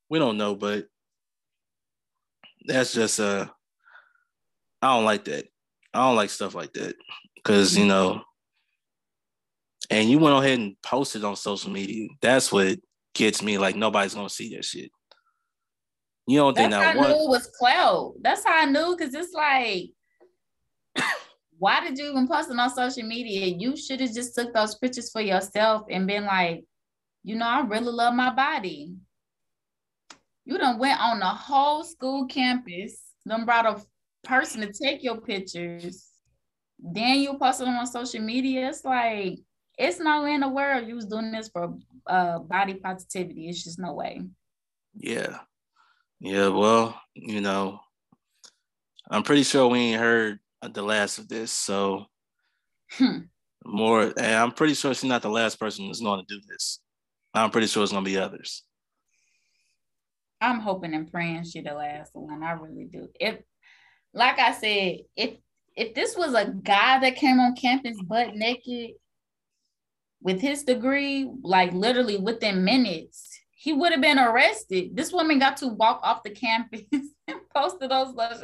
We don't know, but that's just uh I don't like that. I don't like stuff like that. Cause you know, and you went ahead and posted on social media. That's what gets me. Like nobody's gonna see that shit. You don't think That's that how I knew it was clout. That's how I knew because it's like why did you even post it on social media? You should have just took those pictures for yourself and been like, you know, I really love my body. You done went on the whole school campus, then brought a person to take your pictures. Then you posted them on social media. It's like, it's no way in the world you was doing this for uh, body positivity. It's just no way. Yeah. Yeah, well, you know, I'm pretty sure we ain't heard the last of this. So hmm. more, and I'm pretty sure she's not the last person that's going to do this. I'm pretty sure it's going to be others. I'm hoping and praying she the last one. I really do. If, like I said, if if this was a guy that came on campus butt naked with his degree, like literally within minutes, he would have been arrested. This woman got to walk off the campus and posted those letters.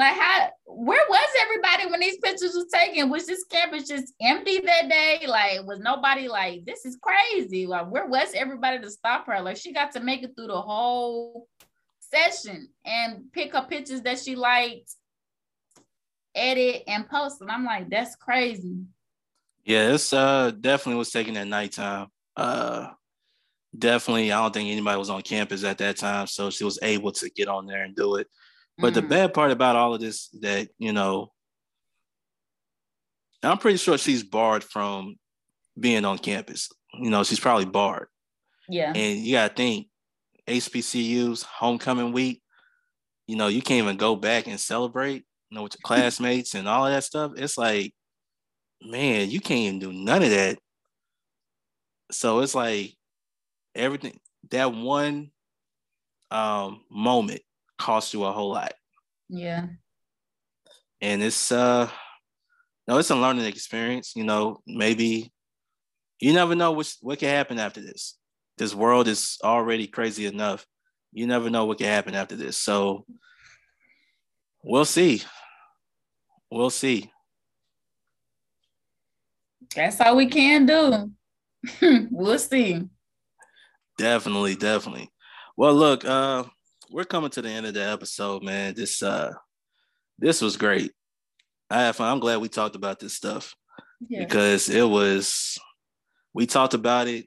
Like how where was everybody when these pictures was taken? Was this campus just empty that day? Like was nobody like this is crazy? Like where was everybody to stop her? Like she got to make it through the whole session and pick up pictures that she liked, edit and post. And I'm like, that's crazy. Yeah, it's uh definitely was taken at nighttime. Uh definitely I don't think anybody was on campus at that time. So she was able to get on there and do it. But the mm. bad part about all of this that, you know, I'm pretty sure she's barred from being on campus. You know, she's probably barred. Yeah. And you gotta think HBCUs, homecoming week, you know, you can't even go back and celebrate, you know, with your classmates and all of that stuff. It's like, man, you can't even do none of that. So it's like everything that one um moment cost you a whole lot. Yeah. And it's uh no, it's a learning experience. You know, maybe you never know what what can happen after this. This world is already crazy enough. you never know what can happen after this. So we'll see. We'll see. That's all we can do. we'll see. Definitely, definitely. Well, look, uh, we're coming to the end of the episode, man. This uh this was great. I have fun. I'm glad we talked about this stuff yeah. because it was we talked about it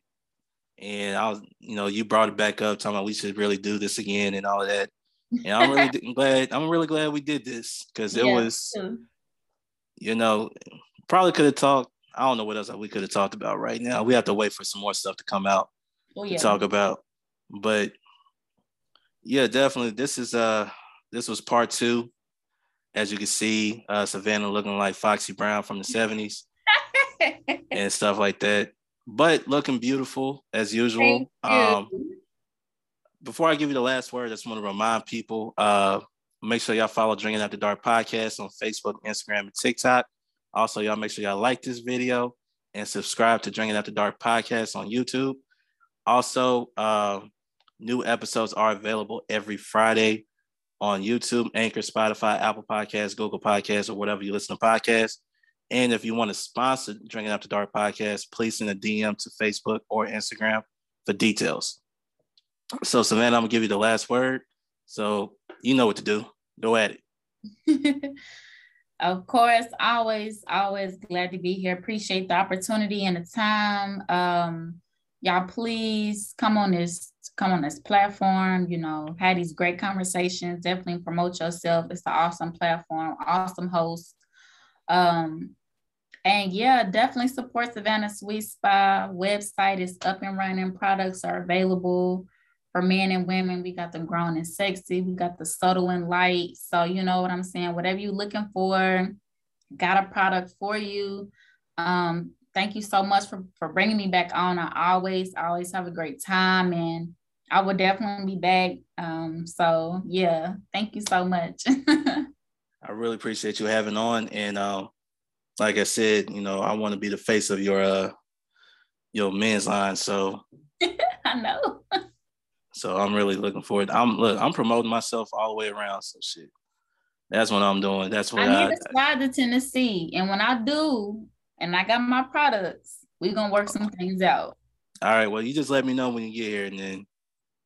and I was, you know, you brought it back up talking about we should really do this again and all of that. And I'm really glad, I'm really glad we did this because it yeah, was, you know, probably could have talked. I don't know what else we could have talked about right now. We have to wait for some more stuff to come out oh, yeah. to talk about. But yeah, definitely. This is uh this was part two. As you can see, uh Savannah looking like Foxy Brown from the 70s and stuff like that. But looking beautiful as usual. Um before I give you the last word, I just want to remind people, uh, make sure y'all follow Drinking After Dark podcast on Facebook, Instagram, and TikTok. Also, y'all make sure y'all like this video and subscribe to Drinking After Dark podcast on YouTube. Also, uh, New episodes are available every Friday on YouTube, Anchor, Spotify, Apple Podcasts, Google Podcasts, or whatever you listen to podcasts. And if you want to sponsor Drinking After Dark podcast, please send a DM to Facebook or Instagram for details. So, Savannah, I'm gonna give you the last word. So you know what to do. Go at it. of course, always, always glad to be here. Appreciate the opportunity and the time. Um, y'all please come on this come on this platform you know had these great conversations definitely promote yourself. It's an awesome platform awesome host. Um and yeah definitely support savannah sweet spa website is up and running. Products are available for men and women. We got the grown and sexy. We got the subtle and light. So you know what i'm saying? Whatever you're looking for got a product for you. Um thank you so much for, for bringing me back on. I always, always have a great time. And I will definitely be back. Um, so yeah, thank you so much. I really appreciate you having on. And um, like I said, you know, I want to be the face of your uh your men's line. So I know. so I'm really looking forward. I'm look, I'm promoting myself all the way around. So shit. That's what I'm doing. That's what I need I, to fly to Tennessee. And when I do, and I got my products. We're gonna work some things out. All right. Well, you just let me know when you get here, and then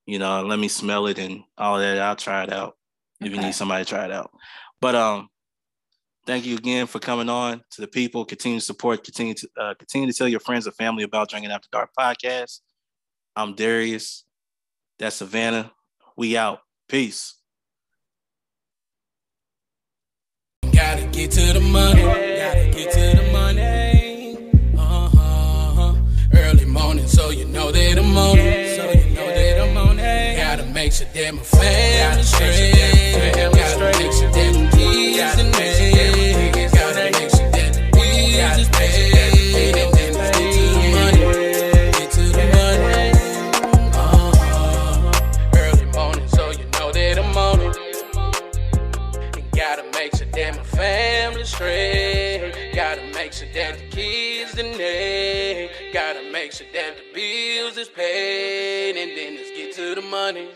you know, let me smell it and all that. I'll try it out if you need somebody to try it out. But um, thank you again for coming on to the people. Continue to support. Continue to uh, continue to tell your friends and family about Drinking After Dark podcast. I'm Darius. That's Savannah. We out. Peace. Gotta get to the money. Gotta get to the money. Uh-huh. Early morning, so you know that I'm on it. Sure that my family straight. Gotta make sure that the kids and me. Gotta make sure that the bills is paid. And then get to the money. Get to the money. Uh-huh. Early morning, so you know that I'm on it. And gotta make sure that my family straight. Gotta make sure that the kids and they gotta make sure that the bills is paid, and then let's get to the money.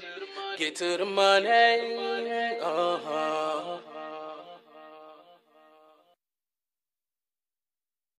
Get to the money. Uh-huh.